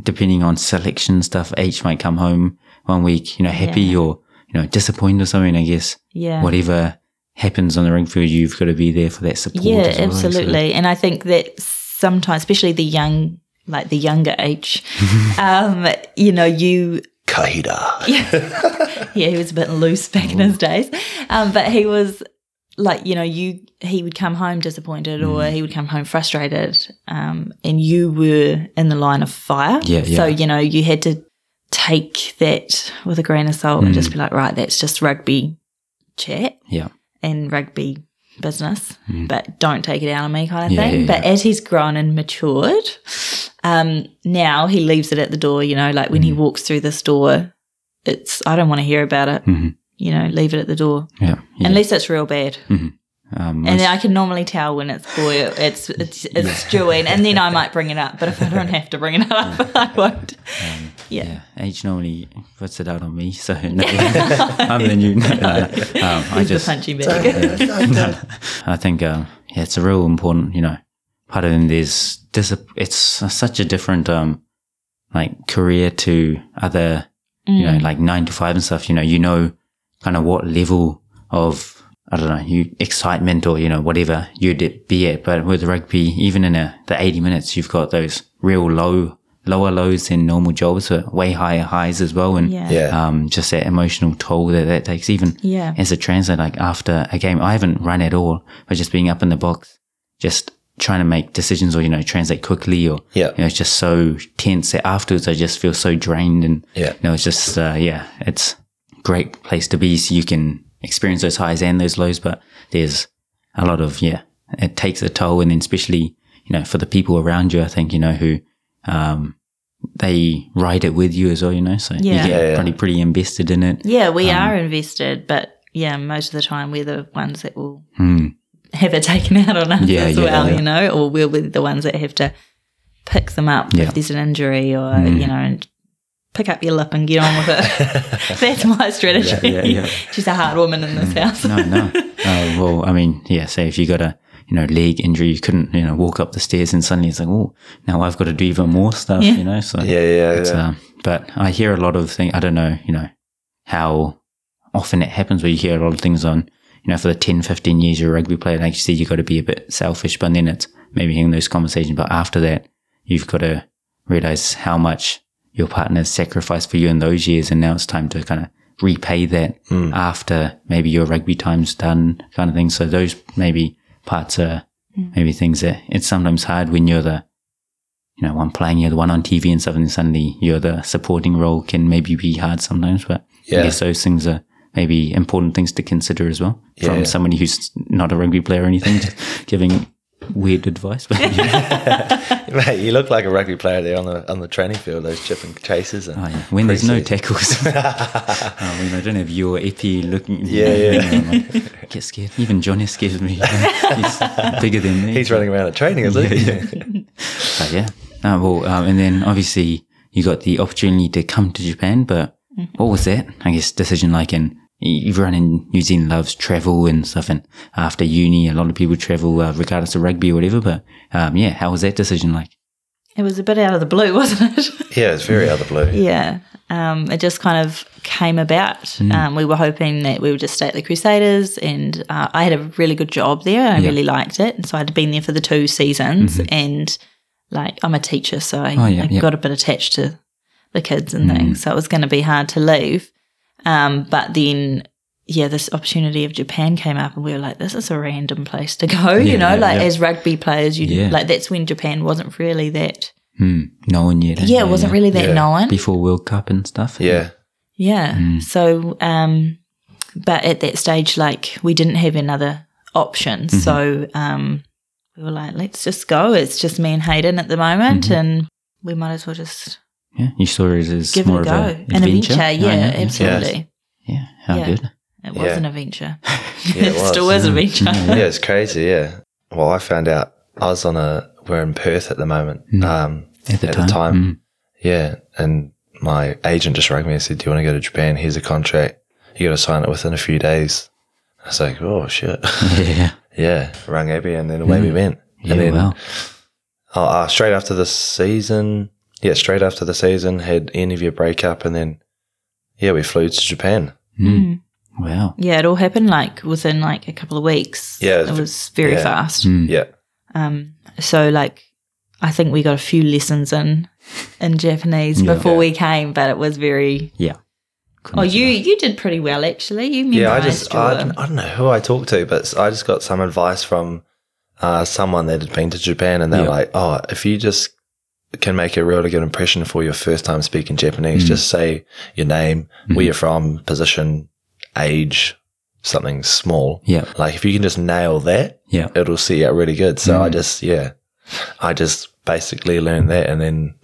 depending on selection stuff, H might come home one week, you know, happy Yeah. or, you know, disappointed or something. I guess Yeah. whatever happens on the ring field, you've got to be there for that support. Yeah, as well. So- absolutely. And I think that sometimes, especially the young, like the younger age, um, you know, you Kahida. yeah, he was a bit loose back in his days. Um, but he was like, you know, you he would come home disappointed or Mm. he would come home frustrated. Um, and you were in the line of fire. Yeah, yeah. So, you know, you had to take that with a grain of salt and Mm. just be like, right, that's just rugby chat Yeah. and rugby business, but don't take it out on me kind of Mm. Yeah, thing. but as he's grown and matured, um, now he leaves it at the door, you know, like when he Mm. walks through this door, it's, I don't want to hear about it. Mhm. You know, leave it at the door. Yeah. yeah. Unless it's real bad. um, And most- I can normally tell when it's boy, it's it's, it's stewing, and then I might bring it up. But if I don't have to bring it up, I won't. yeah. yeah, H normally puts it out on me. So no, I'm the new. No, no, um, I just, the punchy bag. I think, um, yeah, it's a real important, you know, part of it. There's dis- it's such a different, um, like career to other, you know, like nine to five and stuff. You know, you know, kind of what level of, I don't know, you excitement or, you know, whatever you'd be at. But with rugby, even in a, the 80 minutes, you've got those real low, lower lows than normal jobs, but way higher highs as well. And, Yeah. Yeah. um, just that emotional toll that that takes. Even Yeah. as a translator, like after a game, I haven't run at all, but just being up in the box, just trying to make decisions or, you know, translate quickly or, Yeah. you know, it's just so tense that afterwards I just feel so drained and, Yeah. you know, it's just, uh, yeah, it's a great place to be so you can experience those highs and those lows, but there's a lot of, yeah, it takes a toll. And then especially, you know, for the people around you, I think, you know, who, um, they ride it with you as well, you know, so Yeah. you get Yeah, yeah. pretty, pretty invested in it. Yeah, we Um, are invested, but yeah, most of the time we're the ones that will Hmm. have it taken out on us Yeah, as yeah, well, yeah. you know, or we'll be the ones that have to pick them up Yeah. if there's an injury or, Mm. you know, and pick up your lip and get on with it. That's my strategy. Yeah, yeah, yeah. She's a hard woman in this house. no, no. Uh, well, I mean, yeah, say if you got a, you know, leg injury, you couldn't, you know, walk up the stairs and suddenly it's like, oh, now I've got to do even more stuff, Yeah. you know? So, Yeah, yeah, it's, yeah. um, but I hear a lot of things, I don't know, you know, how often it happens where you hear a lot of things on, you know, for the 10, 15 years you're a rugby player, like you said, you've got to be a bit selfish, but then it's maybe having those conversations, but after that, you've got to realize how much your partner's sacrificed for you in those years. And now it's time to kind of repay that hmm. after maybe your rugby time's done kind of thing. So those maybe parts are hmm. maybe things that it's sometimes hard when you're the, you know, one playing, you're the one on TV and stuff, and suddenly you're the supporting role can maybe be hard sometimes. But Yeah. I guess those things are maybe important things to consider as well Yeah. from somebody who's not a rugby player or anything, just giving weird advice. But Mate, you look like a rugby player there on the on the training field, those chip and chases. And Oh, yeah. When there's no tackles. I mean, I don't have your epi looking. Yeah, yeah. I'm like, get scared. Even Johnny scares me. He's bigger than me. He's running around at training, is Yeah, he? yeah. But yeah. Uh, well, um, and then obviously you got the opportunity to come to Japan, but what was that? I guess decision like in everyone in New Zealand loves travel and stuff, and after uni, a lot of people travel uh, regardless of rugby or whatever. But um, yeah, how was that decision like? It was a bit out of the blue, wasn't it? yeah, it's very out of the blue. yeah. Um, it just kind of came about. Um, we were hoping that we would just stay at the Crusaders, and uh, I had a really good job there. I Yeah. really liked it. And so I'd been there for the two seasons, and like I'm a teacher, so I, Oh, yeah, I yeah. got a bit attached to the kids and things. So it was going to be hard to leave. Um, but then, yeah, this opportunity of Japan came up, and we were like, "This is a random place to go." Yeah, you know, yeah, like yeah. as rugby players, you Yeah. like that's when Japan wasn't really that. Hmm, no one yet. Yeah, it wasn't really that Yeah. known. before World Cup and stuff. Yeah, Yeah. Mm. So, um, but at that stage, like we didn't have another option. Mm-hmm. So, um, we were like, let's just go. It's just me and Hayden at the moment, Mm-hmm. and we might as well just yeah. You saw it as give more it a of go. a An adventure. Oh, Yeah, absolutely. Yeah, how Yeah. good. It was Yeah. an adventure. Yeah, it it still was. is an adventure. yeah, it's crazy. Yeah. Well, I found out I was on a. We're in Perth at the moment. Um, Mm. At the time. Mm. Yeah, and my agent just rang me and said, "Do you want to go to Japan? Here's a contract. You got to sign it within a few days." I was like, "Oh shit." Yeah. yeah, rang Abby, and then away we went. Yeah, then wow. oh, uh, straight after the season, yeah, straight after the season, had end of year breakup, and then yeah, we flew to Japan. Mm. Wow. Yeah, it all happened like within like a couple of weeks. Yeah, it was very yeah. fast. Mm. Yeah, Um, so like, I think we got a few lessons in in Japanese Yeah. before we came, but it was very. Yeah. Oh, you you did pretty well actually. You memorized yeah. I just your. I don't, I don't know who I talked to, but I just got some advice from uh, someone that had been to Japan, and they're Yeah. like, "Oh, if you just can make a really good impression for your first time speaking Japanese, Mm. just say your name, Mm-hmm. where you're from, position, age, something small. Yeah. Like if you can just nail that, Yeah. it'll see out really good. So Mm. I just yeah, I just basically learned that, and then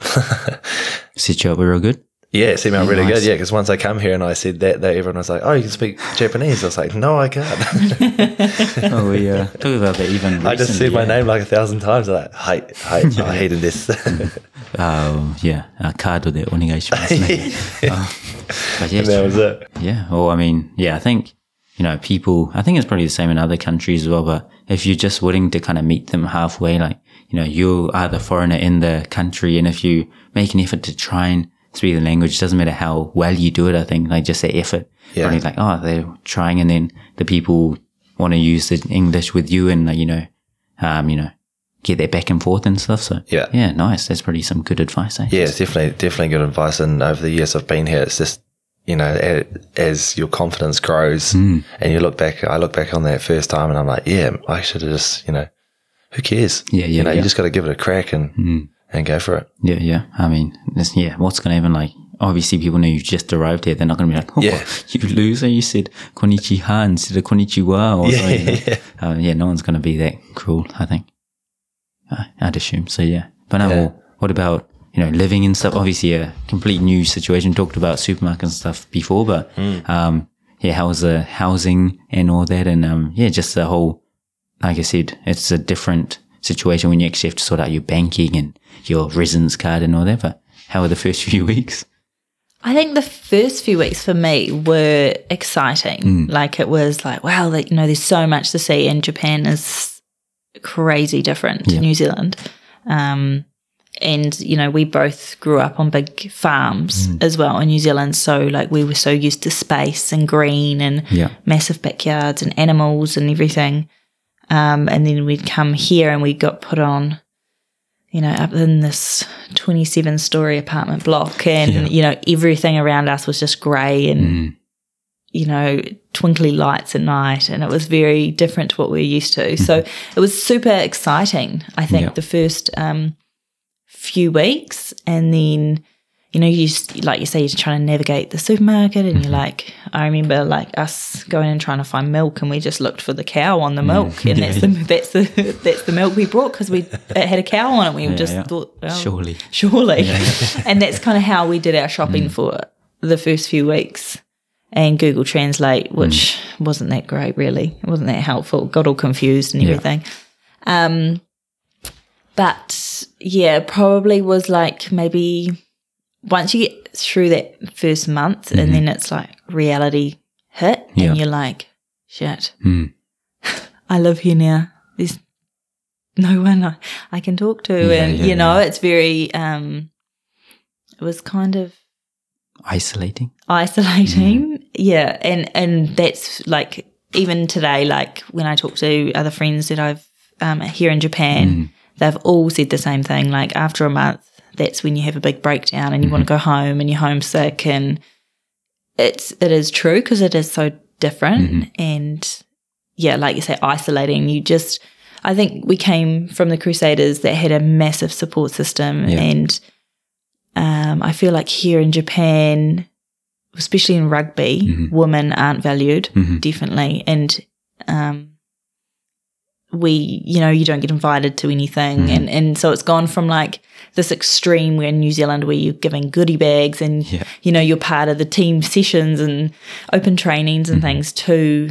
Set you up real good. Yeah, it seemed out really nice. good. Yeah, because once I come here and I said that, that everyone was like, "Oh, you can speak Japanese." I was like, "No, I can't." oh, yeah, uh, about that even. Recently, I just said yeah. my name like a thousand times. I'm like, hi, hi, yeah. I hated this. Oh, yeah, uh, card de onegaishimasu. oh, but yeah, and that was it. Yeah. Well, I mean, yeah, I think you know people. I think it's probably the same in other countries as well. But if you're just willing to kind of meet them halfway, like you know, you are the foreigner in the country, and if you make an effort to try and speak the language, doesn't matter how well you do it. I think like just the effort, Yeah. probably like, oh, they're trying. And then the people want to use the English with you and, like, you know, um, you know, get that back and forth and stuff. So Yeah. yeah, nice. That's probably some good advice. Eh? Yeah, it's definitely definitely good advice. And over the years I've been here, it's just you know, a- as your confidence grows, and you look back, I look back on that first time, and I'm like, yeah, I should have just, you know, who cares? Yeah, yeah, You know, yeah. you just got to give it a crack and and go for it. Yeah, yeah. I mean, this, yeah, what's going to happen? Like, obviously, people know you've just arrived here. They're not going to be like, oh, Yeah. you loser. You said konnichiwa instead of konnichiwa. Or Yeah, something. yeah. Uh, yeah, no one's going to be that cruel, I think. I, I'd assume. So, yeah. But now, Yeah. well, what about, you know, living and stuff? Obviously, a complete new situation. Talked about supermarket and stuff before, but, Hmm. um, yeah, how's the housing and all that? And, um, yeah, just the whole, like I said, it's a different situation when you actually have to sort out your banking and your residence card and all that. But how were the first few weeks? I think the first few weeks for me were exciting. Mm. Like it was like, wow, like, you know, there's so much to see, and Japan is crazy different Yeah. to New Zealand. Um, and you know, we both grew up on big farms Mm. as well in New Zealand. So like, we were so used to space and green and Yeah. massive backyards and animals and everything. Um, and then we'd come here and we got put on you know, up in this 27 story apartment block and, Yeah. you know, everything around us was just grey and, Mm. you know, twinkly lights at night. And it was very different to what we are used to. So it was super exciting, I think, Yeah. the first um, few weeks. And then, you know, you just, like you say, you're trying to navigate the supermarket and you're mm-hmm. like, I remember like us going and trying to find milk and we just looked for the cow on the mm. milk and Yeah, that's the that's the that's the milk we brought because we it had a cow on it. We Yeah, just thought, well, Surely. surely. and that's kind of how we did our shopping mm. for the first few weeks. And Google Translate, mm. which wasn't that great, really. It wasn't that helpful. Got all confused and everything. Um, but yeah, probably was like maybe once you get through that first month and then it's like reality hit Yeah. and you're like, shit, Mm. I live here now. There's no one I, I can talk to. Yeah, and, yeah, you know, it's very, um, it was kind of Isolating. isolating. Yeah. And, and that's like, even today, like when I talk to other friends that I've, um, here in Japan, they've all said the same thing. Like after a month, that's when you have a big breakdown and you want to go home and you're homesick. And it's, it is true because it is so different. And yeah, like you say, isolating. You just, I think we came from the Crusaders that had a massive support system, Yeah. and um, I feel like here in Japan, especially in rugby, Mm-hmm. women aren't valued definitely, and um, we, you know, you don't get invited to anything, Mm-hmm. and and so it's gone from like this extreme where in New Zealand where you're giving goodie bags and Yeah. you know you're part of the team sessions and open trainings and things to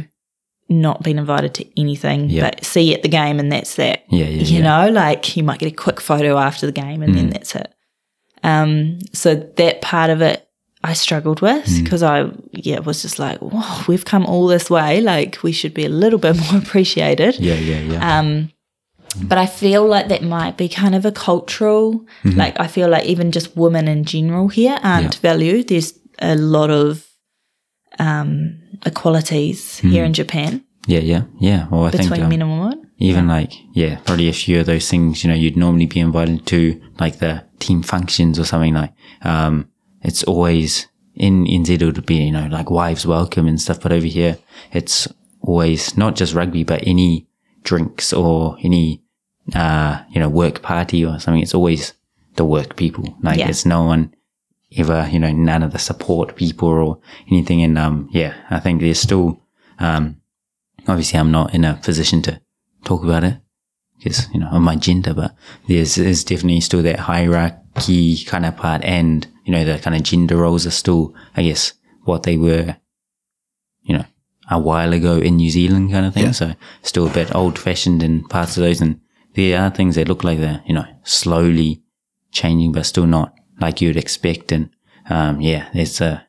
not being invited to anything Yeah. but see you at the game and that's that Yeah, yeah, you yeah. know like you might get a quick photo after the game and Mm. then that's it um so that part of it I struggled with Mm. because I yeah was just like whoa we've come all this way like we should be a little bit more appreciated Yeah, yeah, yeah. um, but I feel like that might be kind of a cultural, like I feel like even just women in general here aren't valued. There's a lot of um, equalities here in Japan yeah, yeah, yeah. Well, I between think um, men and women. even like yeah, probably a few of those things. You know, you'd normally be invited to like the team functions or something like. Um, it's always in NZ it would be you know like wives welcome and stuff, but over here it's always not just rugby, but any drinks or any uh you know work party or something. It's always the work people. Like Yeah. it's no one ever you know none of the support people or anything. And um yeah, I think there's still um obviously I'm not in a position to talk about it because, you know, of my gender, but there's, there's definitely still that hierarchy kind of part and, you know, the kind of gender roles are still, I guess, what they were, you know, a while ago in New Zealand kind of thing. So still a bit old fashioned in parts of those. And there are things that look like they're, you know, slowly changing, but still not like you'd expect. And, um, yeah, it's a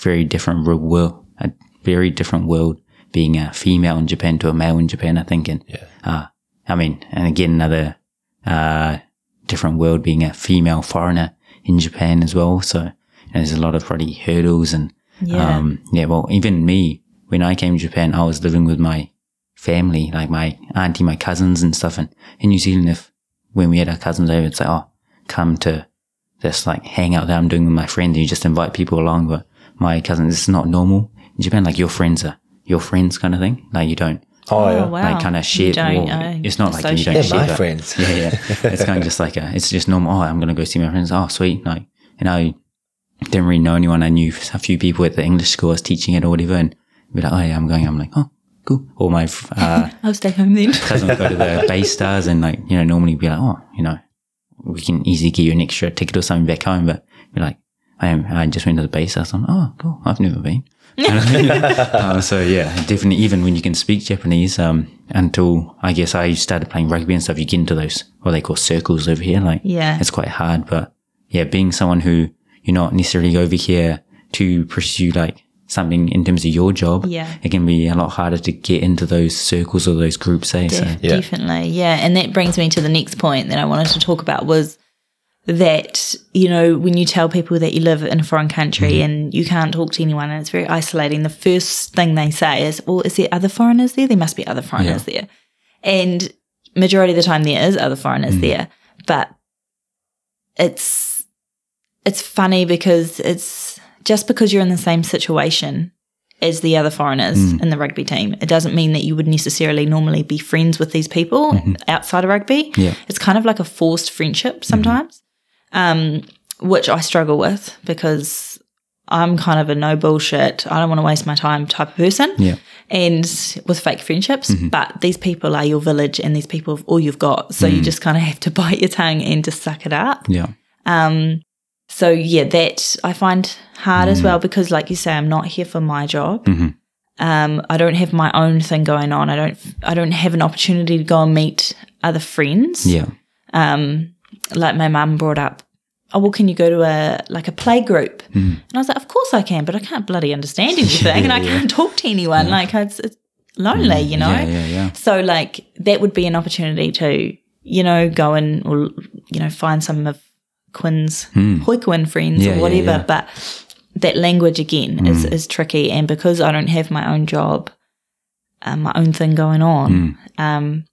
very different world, a very different world being a female in Japan to a male in Japan, I think. And, Yeah. uh, I mean, and again, another, uh, different world being a female foreigner in Japan as well. So you know, there's a lot of probably hurdles and, Yeah. um, yeah, well, even me, when I came to Japan, I was living with my family, like my auntie, my cousins and stuff. And in New Zealand, if when we had our cousins over, it's like, oh, come to this like hangout that I'm doing with my friends. And you just invite people along. But my cousins, it's not normal in Japan. Like your friends are your friends kind of thing. Like you don't Oh, yeah. Oh, wow. like kind of You share. don't, well, uh, it's not like you don't They're share. my but- friends. Yeah, yeah. It's kind of just like a, it's just normal. Oh, I'm going to go see my friends. Oh, sweet. Like, and I didn't really know anyone. I knew a few people at the English school I was teaching it or whatever. And be like, oh yeah, I'm going. I'm like, oh, cool. Or my, uh, I'll stay home then. cousin would go to the BayStars and like, you know, normally be like, oh, you know, we can easily give you an extra ticket or something back home. But be like, I am, I just went to the BayStars. I'm, oh, cool. I've never been. uh, so yeah, definitely. Even when you can speak Japanese, um, until I guess I started playing rugby and stuff, you get into those what they call circles over here. Like, Yeah. it's quite hard. But yeah, being someone who you're not necessarily over here to pursue like something in terms of your job, Yeah. it can be a lot harder to get into those circles or those groups. Eh? So Yeah. Definitely, yeah. And that brings me to the next point that I wanted to talk about was that, you know, when you tell people that you live in a foreign country Mm-hmm. and you can't talk to anyone and it's very isolating, the first thing they say is, well, is there other foreigners there? There must be other foreigners there. And majority of the time there is other foreigners Mm. there. But it's it's funny because it's just because you're in the same situation as the other foreigners Mm. in the rugby team, it doesn't mean that you would necessarily normally be friends with these people outside of rugby. Mm-hmm. Yeah. It's kind of like a forced friendship sometimes, um, which I struggle with because I'm kind of a no bullshit, I don't want to waste my time type of person. Yeah. And with fake friendships, Mm-hmm. but these people are your village and these people are all you've got. So Mm. you just kind of have to bite your tongue and just suck it up. Yeah. Um, so yeah, that I find hard Mm. as well because, like you say, I'm not here for my job. Mhm. Um, I don't have my own thing going on. I don't. I don't have an opportunity to go and meet other friends. Yeah. Um, like my mum brought up. Oh well, can you go to a like a play group? Mm. And I was like, of course I can, but I can't bloody understand anything, and I can't talk to anyone. Like it's, it's lonely, you know. Mm. Yeah. Yeah. Yeah. So like that would be an opportunity to, you know, go and or you know, find some of Quinn's Hoikuen friends Hmm. Yeah, or whatever. yeah. But that language again is, is tricky and because I don't have my own job, um, my own thing going on, Hmm. um,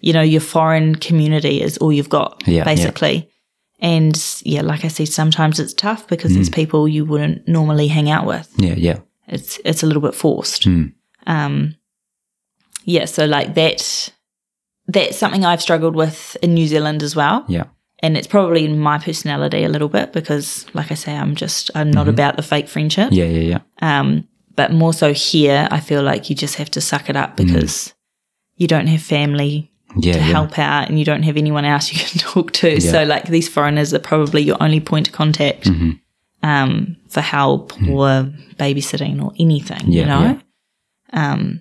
you know, your foreign community is all you've got, Yeah, yeah. basically. And yeah, like I said, sometimes it's tough because Hmm. it's people you wouldn't normally hang out with Yeah. Yeah. it's it's a little bit forced. Mm. Um, yeah, so like that that's something I've struggled with in New Zealand as well, Yeah. and it's probably in my personality a little bit because, like I say, I'm just I'm not about the fake friendship. Mm-hmm. Yeah. Yeah. Yeah. Um, but more so here, I feel like you just have to suck it up because you don't have family Mm. Yeah. to yeah. help out, and you don't have anyone else you can talk to. So like these foreigners are probably your only point of contact Mm-hmm. um, for help or babysitting or anything. Yeah, you know. Um,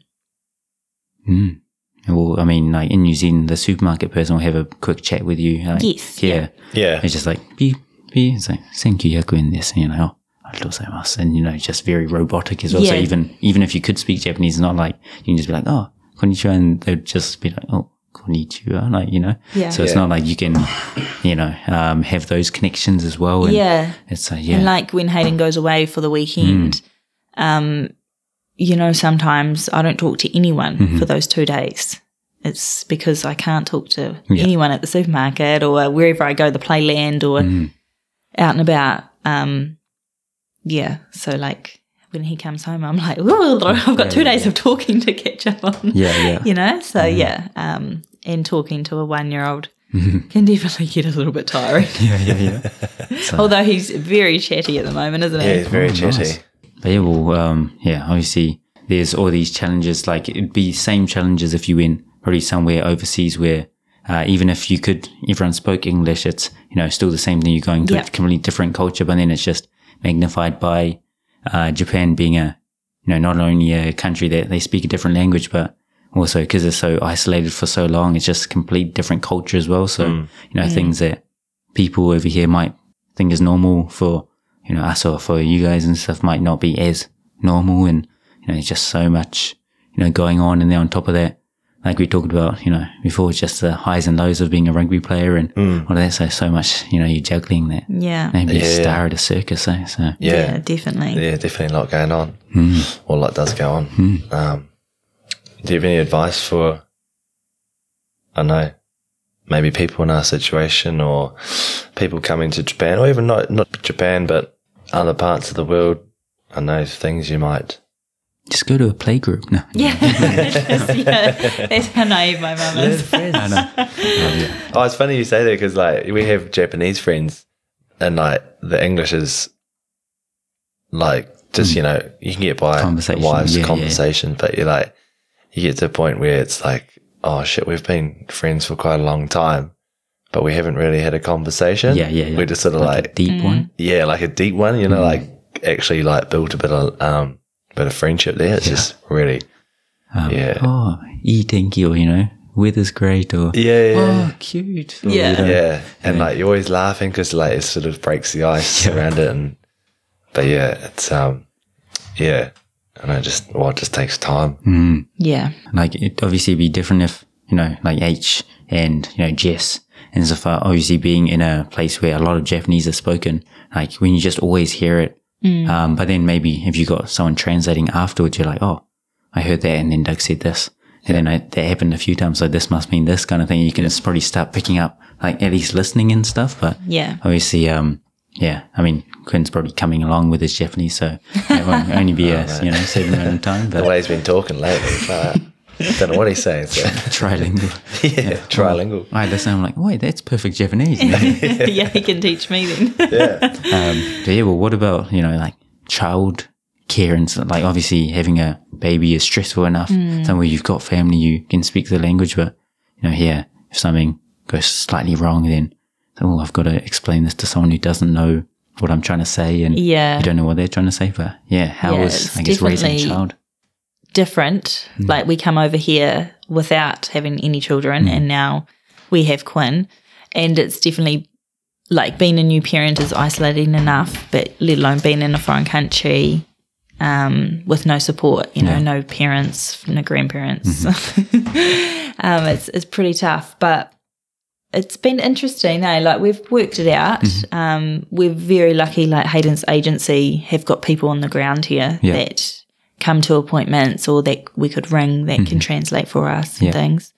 Mm. Well, I mean, like in New Zealand, the supermarket person will have a quick chat with you. Like, Yes, Yeah. Yeah. It's just like, be, be, it's like, thank you, in this, you know, oh, arigatou and you know, just very robotic as well. So even, even if you could speak Japanese, it's not like, you can just be like, oh, konnichiwa, and they'd just be like, oh, konnichiwa, like, you know. Yeah. So it's Yeah. not like you can, you know, um, have those connections as well. And yeah. It's like, yeah. And like when Hayden goes away for the weekend, Mm. um, you know, sometimes I don't talk to anyone Mm-hmm. for those two days. It's because I can't talk to Yeah. anyone at the supermarket or wherever I go, the playland or Mm. out and about. Um, yeah. So like when he comes home, I'm like, oh, I've got Yeah, two yeah, days of talking to catch up on. yeah, yeah. You know? So Mm-hmm. yeah. Um, and talking to a one year old can definitely get a little bit tiring. Yeah, yeah, yeah. So- Although he's very chatty at the moment, isn't he? Yeah, he's very Oh, chatty. nice. But yeah, well, um, yeah, obviously there's all these challenges. Like it'd be same challenges if you went probably somewhere overseas where uh, even if you could, everyone spoke English, it's you know still the same thing. You're going to Yeah. a completely different culture, but then it's just magnified by uh, Japan being a you know not only a country that they speak a different language, but also because it's so isolated for so long, it's just a complete different culture as well. So you know things that people over here might think is normal for you know us or for you guys and stuff might not be as normal. And you know there's just so much you know going on and then on top of that like we talked about you know before just the highs and lows of being a rugby player and hmm. all of that so so much you know you're juggling that Yeah. maybe a star at a circus eh? so, so Yeah. definitely. Yeah, definitely a lot going on. Hmm. Or a lot does go on. Hmm. Um, do you have any advice for, I know, maybe people in our situation or people coming to Japan or even not, not Japan, but other parts of the world? I know things you might. Just go to a play group no Yeah. yeah. That's how naive my mum is. I know. Oh, it's funny you say that because like we have Japanese friends and like the English is like just, you know, you can get by Conversation, wise yeah, yeah. conversation, but you're like, you get to a point where it's like, oh shit, we've been friends for quite a long time, but we haven't really had a conversation. yeah yeah, yeah. We're just sort of like, like, a deep one yeah, like a deep one, Mm. you know, like actually like built a bit of, um, bit of friendship there. It's just really, um, yeah. oh eating or you know weather's great or yeah, yeah. oh cute or, Yeah. you know, yeah, and like you're always laughing because like it sort of breaks the ice around it, and but yeah, it's um, yeah, and it just well, it just takes time. Mm. Yeah. Like it obviously be different if you know, like H and you know Jess and stuff. Are obviously being in a place where a lot of Japanese are spoken, like when you just always hear it. Um, but then maybe if you got someone translating afterwards, you're like, oh, I heard that, and then Doug said this, and then I, that happened a few times. So this must mean this kind of thing. You can just probably start picking up like at least listening and stuff. But Yeah. obviously, um, yeah, I mean, Quinn's probably coming along with his Japanese, so it won't only be a you know certain amount of time, The way he's been talking lately. Uh, don't know what he's saying. So. trilingual. yeah, trilingual. I listen, I'm like, wait, that's perfect Japanese. yeah, he can teach me then. Yeah. Um, but yeah, well, what about you know like child care and stuff? like obviously having a baby is stressful enough. Somewhere you've got family, you can speak the language, but you know here if something goes slightly wrong, then oh, I've got to explain this to someone who doesn't know what I'm trying to say, and Yeah. you don't know what they're trying to say. But yeah, how Yeah, was I guess raising a child? Different. Like we come over here without having any children, and now we have Quinn, and it's definitely like being a new parent is isolating enough, but let alone being in a foreign country um, with no support. You know, Yeah. no parents, no grandparents. um, it's it's pretty tough, but. It's been interesting, eh? Like we've worked it out. Um, we're very lucky. Like Hayden's agency have got people on the ground here Yeah. that come to appointments or that we could ring that can translate for us and Yeah. things.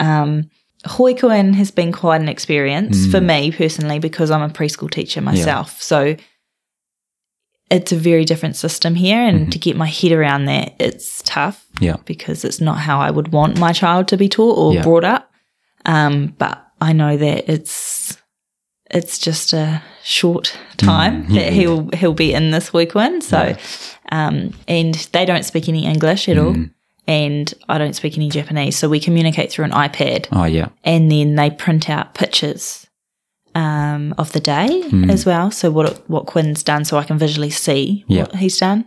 Um, Hoikuen has been quite an experience for me personally because I'm a preschool teacher myself. So it's a very different system here, and to get my head around that, it's tough Yeah, because it's not how I would want my child to be taught or Yeah. brought up. Um, but I know that it's it's just a short time Mm, yeah, that he'll he'll be in this weekend. So, um, and they don't speak any English at all, Mm. and I don't speak any Japanese. So we communicate through an iPad, oh yeah, and then they print out pictures um, of the day Mm. as well. So what what Quinn's done, so I can visually see Yeah. what he's done.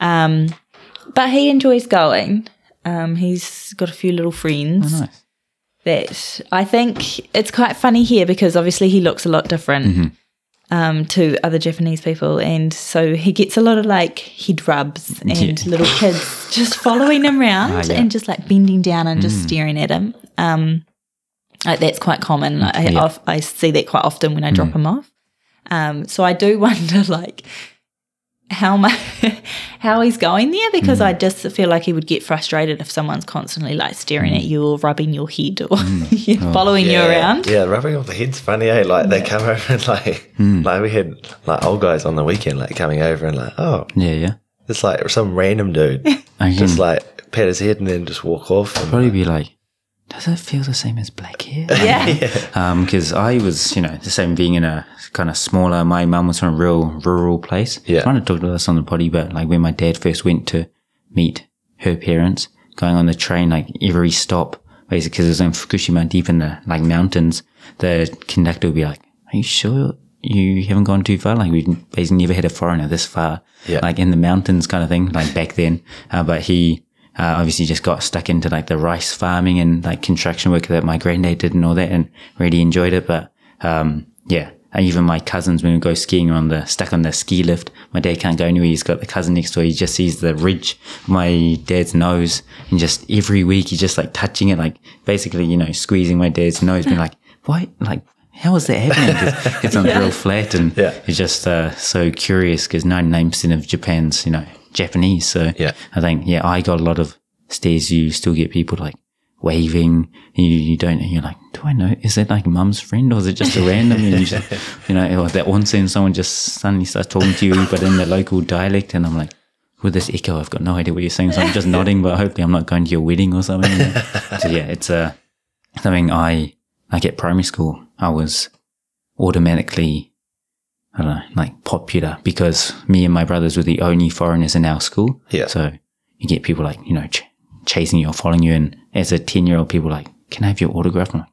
Um, but he enjoys going. Um, he's got a few little friends oh, nice. that I think it's quite funny here because obviously he looks a lot different Mm-hmm. Um, to other Japanese people, and so he gets a lot of like head rubs and Yeah. little kids just following him around Ah, yeah. and just like bending down and just staring at him. Um, like that's quite common. I, Yeah. of- I see that quite often when I drop him off. Um, so I do wonder like how much how he's going there because I mm. just feel like he would get frustrated if someone's constantly like staring at mm. you or rubbing your head or mm. oh, following you around. Yeah, rubbing off the head's funny, eh? Like they come over and like, like we had like old guys on the weekend, like coming over and like, oh, Yeah, yeah. it's like some random dude just like pat his head and then just walk off. And, probably be like, does it feel the same as black hair? Yeah. because I was, you know, the same being in a kind of smaller. My mum was from a real rural place. Yeah. I want to talk about this on the potty, but like when my dad first went to meet her parents, going on the train, like every stop, basically, because it was in Fukushima, deep in the like mountains, the conductor would be like, "Are you sure you haven't gone too far? Like we've basically never had a foreigner this far, Yeah. like in the mountains, kind of thing, like back then." Uh, but he. Uh, obviously just got stuck into like the rice farming and like construction work that my granddad did and all that and really enjoyed it. But, um, yeah. And even my cousins, when we go skiing on the, stuck on the ski lift, my dad can't go anywhere. He's got the cousin next door. He just sees the ridge of my dad's nose and just every week he's just like touching it, like basically, you know, squeezing my dad's nose, being like, why, like, how is that happening? 'Cause it's on real flat and Yeah. he's just, uh, so curious because 99% of Japan's, you know, Japanese. So Yeah. I think, yeah, I got a lot of stares. You still get people like waving. You, you don't, you're like, do I know? Is that like mum's friend or is it just a random? And you, just, you know, or that one scene someone just suddenly starts talking to you, but in the local dialect. And I'm like, with this echo, I've got no idea what you're saying. So I'm just nodding, but hopefully I'm not going to your wedding or something. so yeah, it's uh, something I, like at primary school, I was automatically I don't know, like popular because me and my brothers were the only foreigners in our school. Yeah. So you get people like, you know, ch- chasing you or following you. And as a 10 year old, people like, can I have your autograph? I'm like,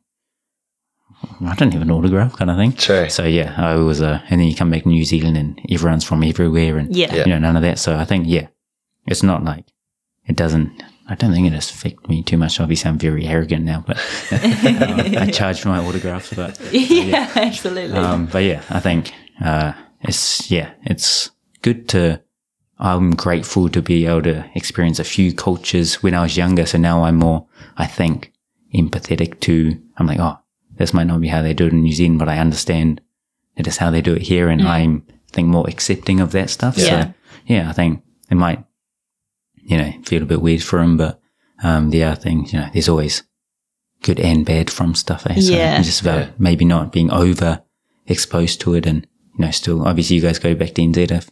I don't have an autograph kind of thing. True. So yeah, I was, uh, and then you come back to New Zealand and everyone's from everywhere and, Yeah. Yeah. you know, none of that. So I think, yeah, it's not like, it doesn't, I don't think it has affected me too much. Obviously, I'm very arrogant now, but I charge for my autographs, but yeah, absolutely. um, but yeah, I think uh, it's yeah, it's good to. I'm grateful to be able to experience a few cultures when I was younger. So now I'm more, I think, empathetic to. I'm like, oh, this might not be how they do it in New Zealand, but I understand it is how they do it here, and I'm I think more accepting of that stuff. Yeah. So yeah, I think it might, you know, feel a bit weird for them, but um, the other thing, you know, there's always good and bad from stuff. Eh? So Yeah. just about maybe not being over exposed to it and, you know, still, obviously you guys go back to NZ a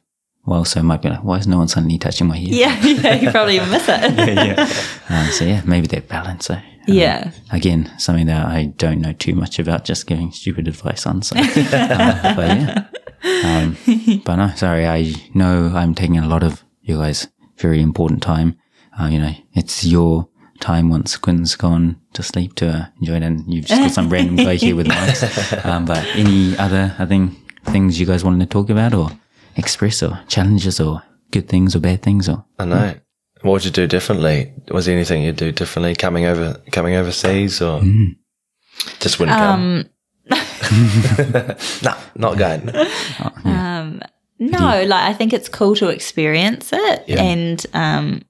while, so it might be like, why is no one suddenly touching my hair? Yeah, yeah, you probably even miss it. yeah. Um, so yeah, maybe that balance. Eh? Um, Yeah. Again, something that I don't know too much about, just giving stupid advice on. So, uh, but yeah. Um, but no, sorry, I know I'm taking a lot of you guys' very important time. Uh, you know, it's your time once Quinn's gone to sleep to uh, enjoy it, and you've just got some random guy here with mics. Um, but any other, I think, things you guys wanted to talk about or express or challenges or good things or bad things or I know. What would you do differently? Was there anything you'd do differently coming over, coming overseas, or just wouldn't come? Um, nah, not going. um, no, like I think it's cool to experience it, Yeah. and um,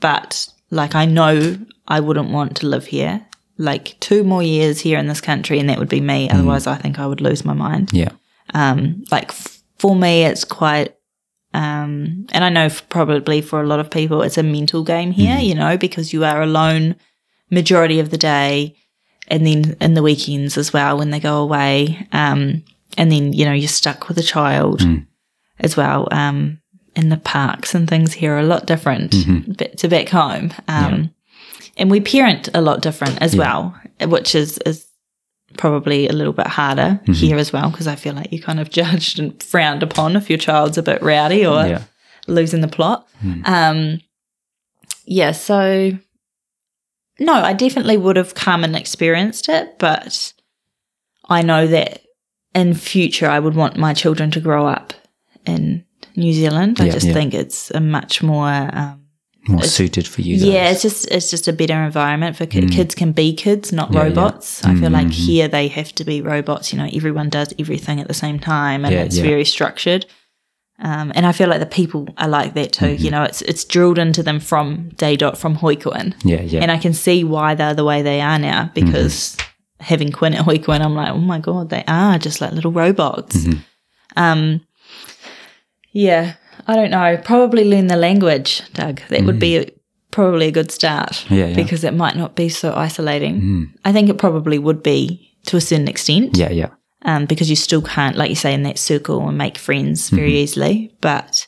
but like I know I wouldn't want to live here. Like two more years here in this country, and that would be me. Otherwise, I think I would lose my mind. yeah, um, like f- for me, it's quite, um, and I know f- probably for a lot of people, it's a mental game here, you know, because you are alone majority of the day, and then in the weekends as well when they go away, um, and then you know you're stuck with a child as well. Um, in the parks and things here are a lot different ba- to back home, um, and we parent a lot different as well, which is is probably a little bit harder here as well because I feel like you're kind of judged and frowned upon if your child's a bit rowdy or yeah. losing the plot. Um, yeah, so no, I definitely would have come and experienced it, but I know that in future I would want my children to grow up in New Zealand. I Yeah, just yeah. think it's a much more um, more suited for you guys. yeah, it's just it's just a better environment for kids. Kids can be kids, not Mm. Yeah, yeah. robots. I feel like Mhm. here they have to be robots. You know, everyone does everything at the same time, and Yeah, it's yeah. very structured. Um, and I feel like the people are like that too. Mm-hmm. You know, it's it's drilled into them from day dot from Hoikuen, yeah, yeah. and I can see why they're the way they are now because having Quinn at Hoikuen, I'm like, oh my god, they are just like little robots. Mm-hmm. Um, yeah, I don't know. Probably learn the language, Doug. That would be a, probably a good start. Mm. Yeah, yeah. because it might not be so isolating. I think it probably would be to a certain extent. yeah, yeah. Um, because you still can't, like you say, in that circle and make friends very Mm-hmm. easily. But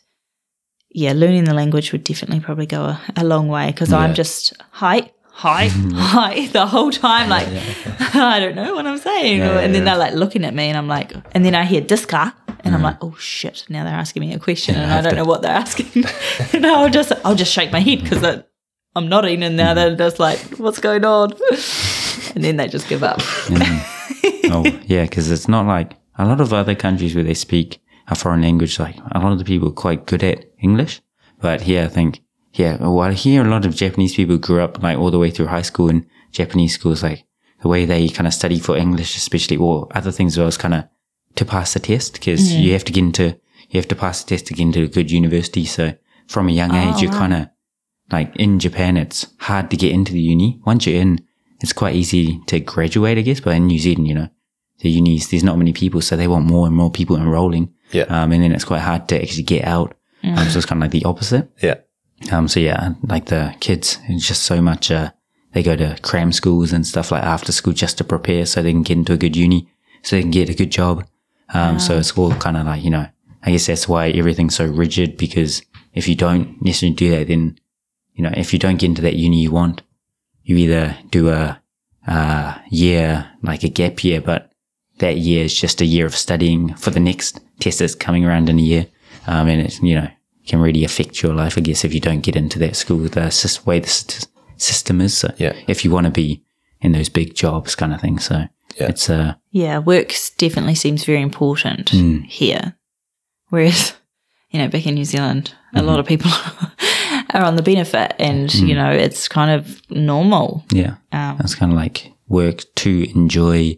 yeah, learning the language would definitely probably go a, a long way because I'm just hi, hi, hi the whole time. Like I don't know what I'm saying, Yeah, and then they're like looking at me, and I'm like, and then I hear disca, and I'm mm. like, oh shit! Now they're asking me a question, and I don't know what they're asking, and I'll just I'll just shake my head because I'm nodding, and now mm. they're just like, what's going on? And then they just give up. Mm. oh, yeah, because it's not like a lot of other countries where they speak a foreign language. Like a lot of the people are quite good at English, but here I think, yeah, well, here a lot of Japanese people grew up like all the way through high school in Japanese schools. Like the way they kind of study for English, especially or other things as well, is kind of to pass the test because you have to get into you have to pass the test to get into a good university. So from a young age, you're kind of like in Japan, it's hard to get into the uni. Once you're in, it's quite easy to graduate, I guess. But in New Zealand, you know, the unis, there's not many people, so they want more and more people enrolling. Yeah. Um, and then it's quite hard to actually get out. Um, so it's kind of like the opposite. Yeah. Um, so yeah, like the kids, it's just so much, uh, they go to cram schools and stuff like after school just to prepare so they can get into a good uni, so they can get a good job. Um, so it's all kind of like, you know, I guess that's why everything's so rigid because if you don't necessarily do that, then, you know, if you don't get into that uni you want, you either do a, uh, year, like a gap year, but that year is just a year of studying for the next test that's coming around in a year. Um, and it's, you know, can really affect your life, I guess, if you don't get into that school, the way the system is. So Yeah. if you want to be in those big jobs kind of thing. So Yeah. it's, uh, Yeah, work definitely seems very important Mm. here. Whereas, you know, back in New Zealand, a Mm-hmm. lot of people are on the benefit and, you know, it's kind of normal. yeah, Um, it's kind of like work to enjoy,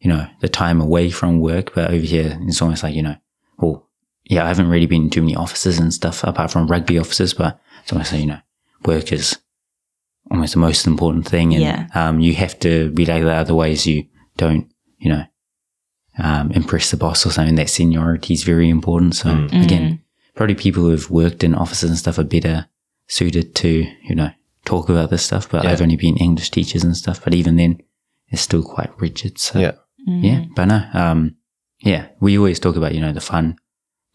you know, the time away from work. But over here, it's almost like, you know, well, yeah, I haven't really been in too many offices and stuff apart from rugby offices, but it's almost like, you know, work is almost the most important thing. And, Yeah. um, you have to be like that. Otherwise you don't, you know, um, impress the boss or something. That seniority is very important. So again, probably people who have worked in offices and stuff are better suited to, you know, talk about this stuff, but Yeah. I've only been English teachers and stuff. But even then, it's still quite rigid. So Yeah. yeah, but no, um, yeah, we always talk about you know the fun,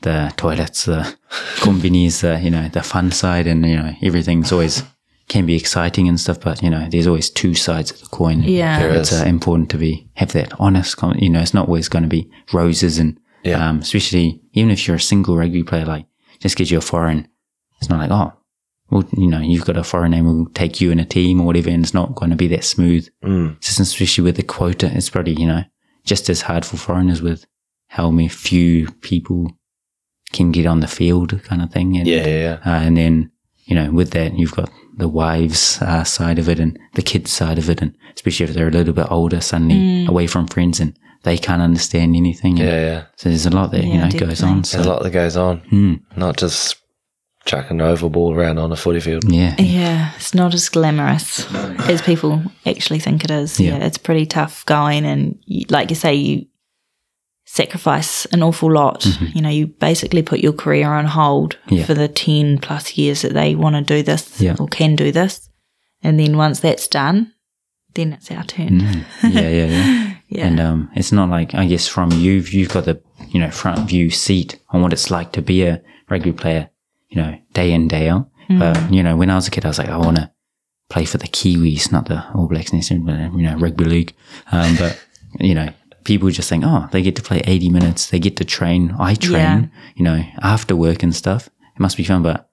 the toilets, the convenies, the you know the fun side, and you know everything's always can be exciting and stuff. But you know, there's always two sides of the coin. Yeah. There it's is. uh, important to be have that honest. con- You know, it's not always going to be roses and Yeah. um, especially even if you're a single rugby player, like just get you a foreign. It's not like oh. Well, you know, you've got a foreign name, we'll take you in a team or whatever, and it's not going to be that smooth Mm. just especially with the quota, it's probably, you know, just as hard for foreigners with how many few people can get on the field kind of thing. And, Yeah, yeah, yeah. Uh, and then, you know, with that, you've got the wives uh, side of it and the kids side of it. And especially if they're a little bit older, suddenly away from friends and they can't understand anything. And Yeah, yeah. So there's a lot that, you Yeah, know, goes definitely. on. There's a lot that goes on. Hmm. Not just chucking an oval ball around on a footy field. yeah. Yeah, it's not as glamorous as people actually think it is. Yeah. Yeah, it's pretty tough going, and you, like you say, you sacrifice an awful lot. You know, you basically put your career on hold Mm-hmm. Yeah. for the ten plus years that they want to do this Yeah. or can do this, and then once that's done, then it's our turn. Mm. yeah, yeah, yeah. Yeah. And um, it's not like I guess from you, you've got the you know front view seat on what it's like to be a rugby player, you know, day in day out. But you know, when I was a kid, I was like, I want to play for the Kiwis, not the All Blacks you know, rugby league. Um, but you know, people just think, oh, they get to play eighty minutes, they get to train. I train, Yeah. you know, after work and stuff. It must be fun, but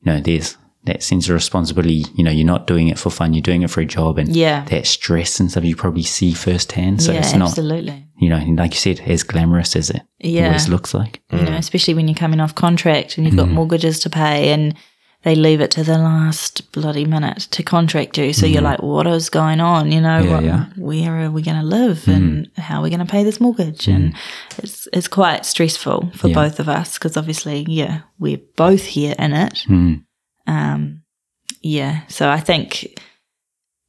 you know, there's that sense of responsibility. You know, you're not doing it for fun; you're doing it for a job, and Yeah. that stress and stuff you probably see firsthand. So yeah, it's not, absolutely. you know, like you said, as glamorous as it Yeah. always looks like. you know, mm. especially when you're coming off contract and you've got mm. mortgages to pay and they leave it to the last bloody minute to contract you. So you're like, what is going on? You know, Yeah, what, yeah. where are we going to live and how are we going to pay this mortgage? And it's, it's quite stressful for Yeah. both of us because obviously, yeah, we're both here in it. Mm. Um, yeah. So I think,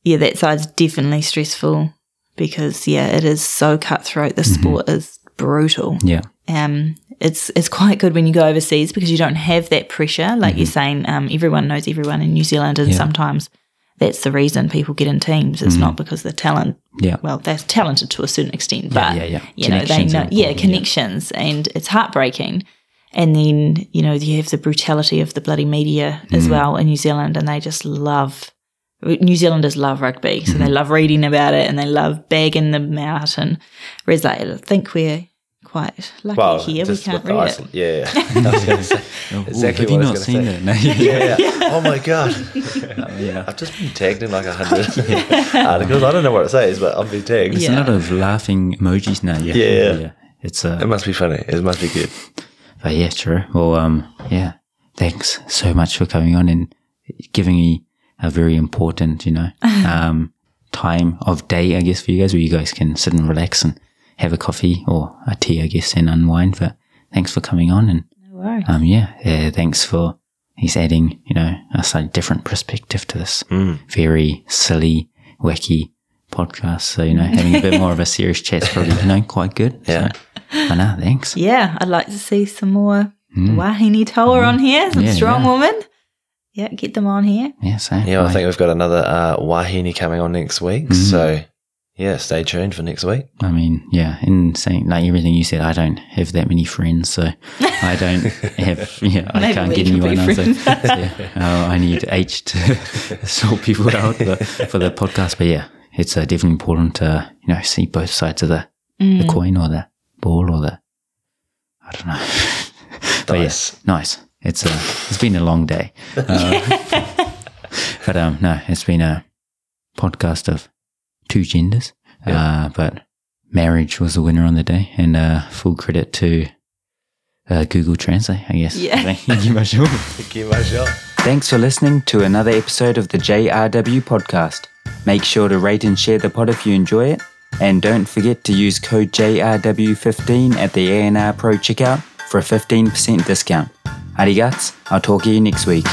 yeah, that side's definitely stressful because, yeah, it is so cutthroat. The sport is brutal Yeah. um, it's it's quite good when you go overseas because you don't have that pressure. Like you're saying, um, everyone knows everyone in New Zealand, and Mm-hmm. Yeah. sometimes that's the reason people get in teams. It's not because they're talent. Yeah. Well, they're talented to a certain extent, but yeah, yeah. you know they know, yeah, connections, and it's heartbreaking. And then you know you have the brutality of the bloody media Mm. as well in New Zealand, and they just love. New Zealanders love rugby, so Mm-hmm. they love reading about it and they love bagging them out. And whereas like, I think we're quite lucky here, we can't with the read it. Iceland- Yeah, I was going to say exactly have you not seen going say. it? No. Yeah, yeah. Oh my god. yeah. I've just been tagged in like a hundred articles. I don't know what it says, but I've been tagged. There's a lot of laughing emojis now. Yeah. Yeah. It's It uh, must be funny. It must be good. but yeah, true. Well, um, yeah. Thanks so much for coming on and giving me a very important, you know, um, time of day, I guess, for you guys, where you guys can sit and relax and have a coffee or a tea, I guess, and unwind. But thanks for coming on and No worries. um, yeah, uh, thanks for he's adding, you know, a slightly different perspective to this very silly, wacky podcast. So, you know, having a bit more of a serious chat's probably, you know, quite good. Yeah. So, I know, thanks. Yeah, I'd like to see some more Wahine Toa on here, some Mm. Yeah, strong yeah. women. Yeah, get them on here. Yeah, so. Yeah, I think we've got another uh, Wahine coming on next week. So, yeah, stay tuned for next week. I mean, yeah, in saying like everything you said, I don't have that many friends, so I don't have, yeah, I Maybe can't we get can anyone else. So, yeah, uh, I need H to sort people out but, for the podcast. But yeah, it's uh, definitely important to, you know, see both sides of the, Mm. the coin or the ball or the, I don't know. but Nice. yeah, nice. It's uh, it's been a long day. Uh, but um, no, it's been a podcast of two genders. Uh, but marriage was the winner on the day, and uh, full credit to uh, Google Translate, I guess. Yeah. Thank you, Marshall. Thank you, Marshall. Thanks for listening to another episode of the JRW podcast. Make sure to rate and share the pod if you enjoy it, and don't forget to use code JRW15 at the ANR Pro checkout for a 15% discount. Arigats, I'll talk to you next week.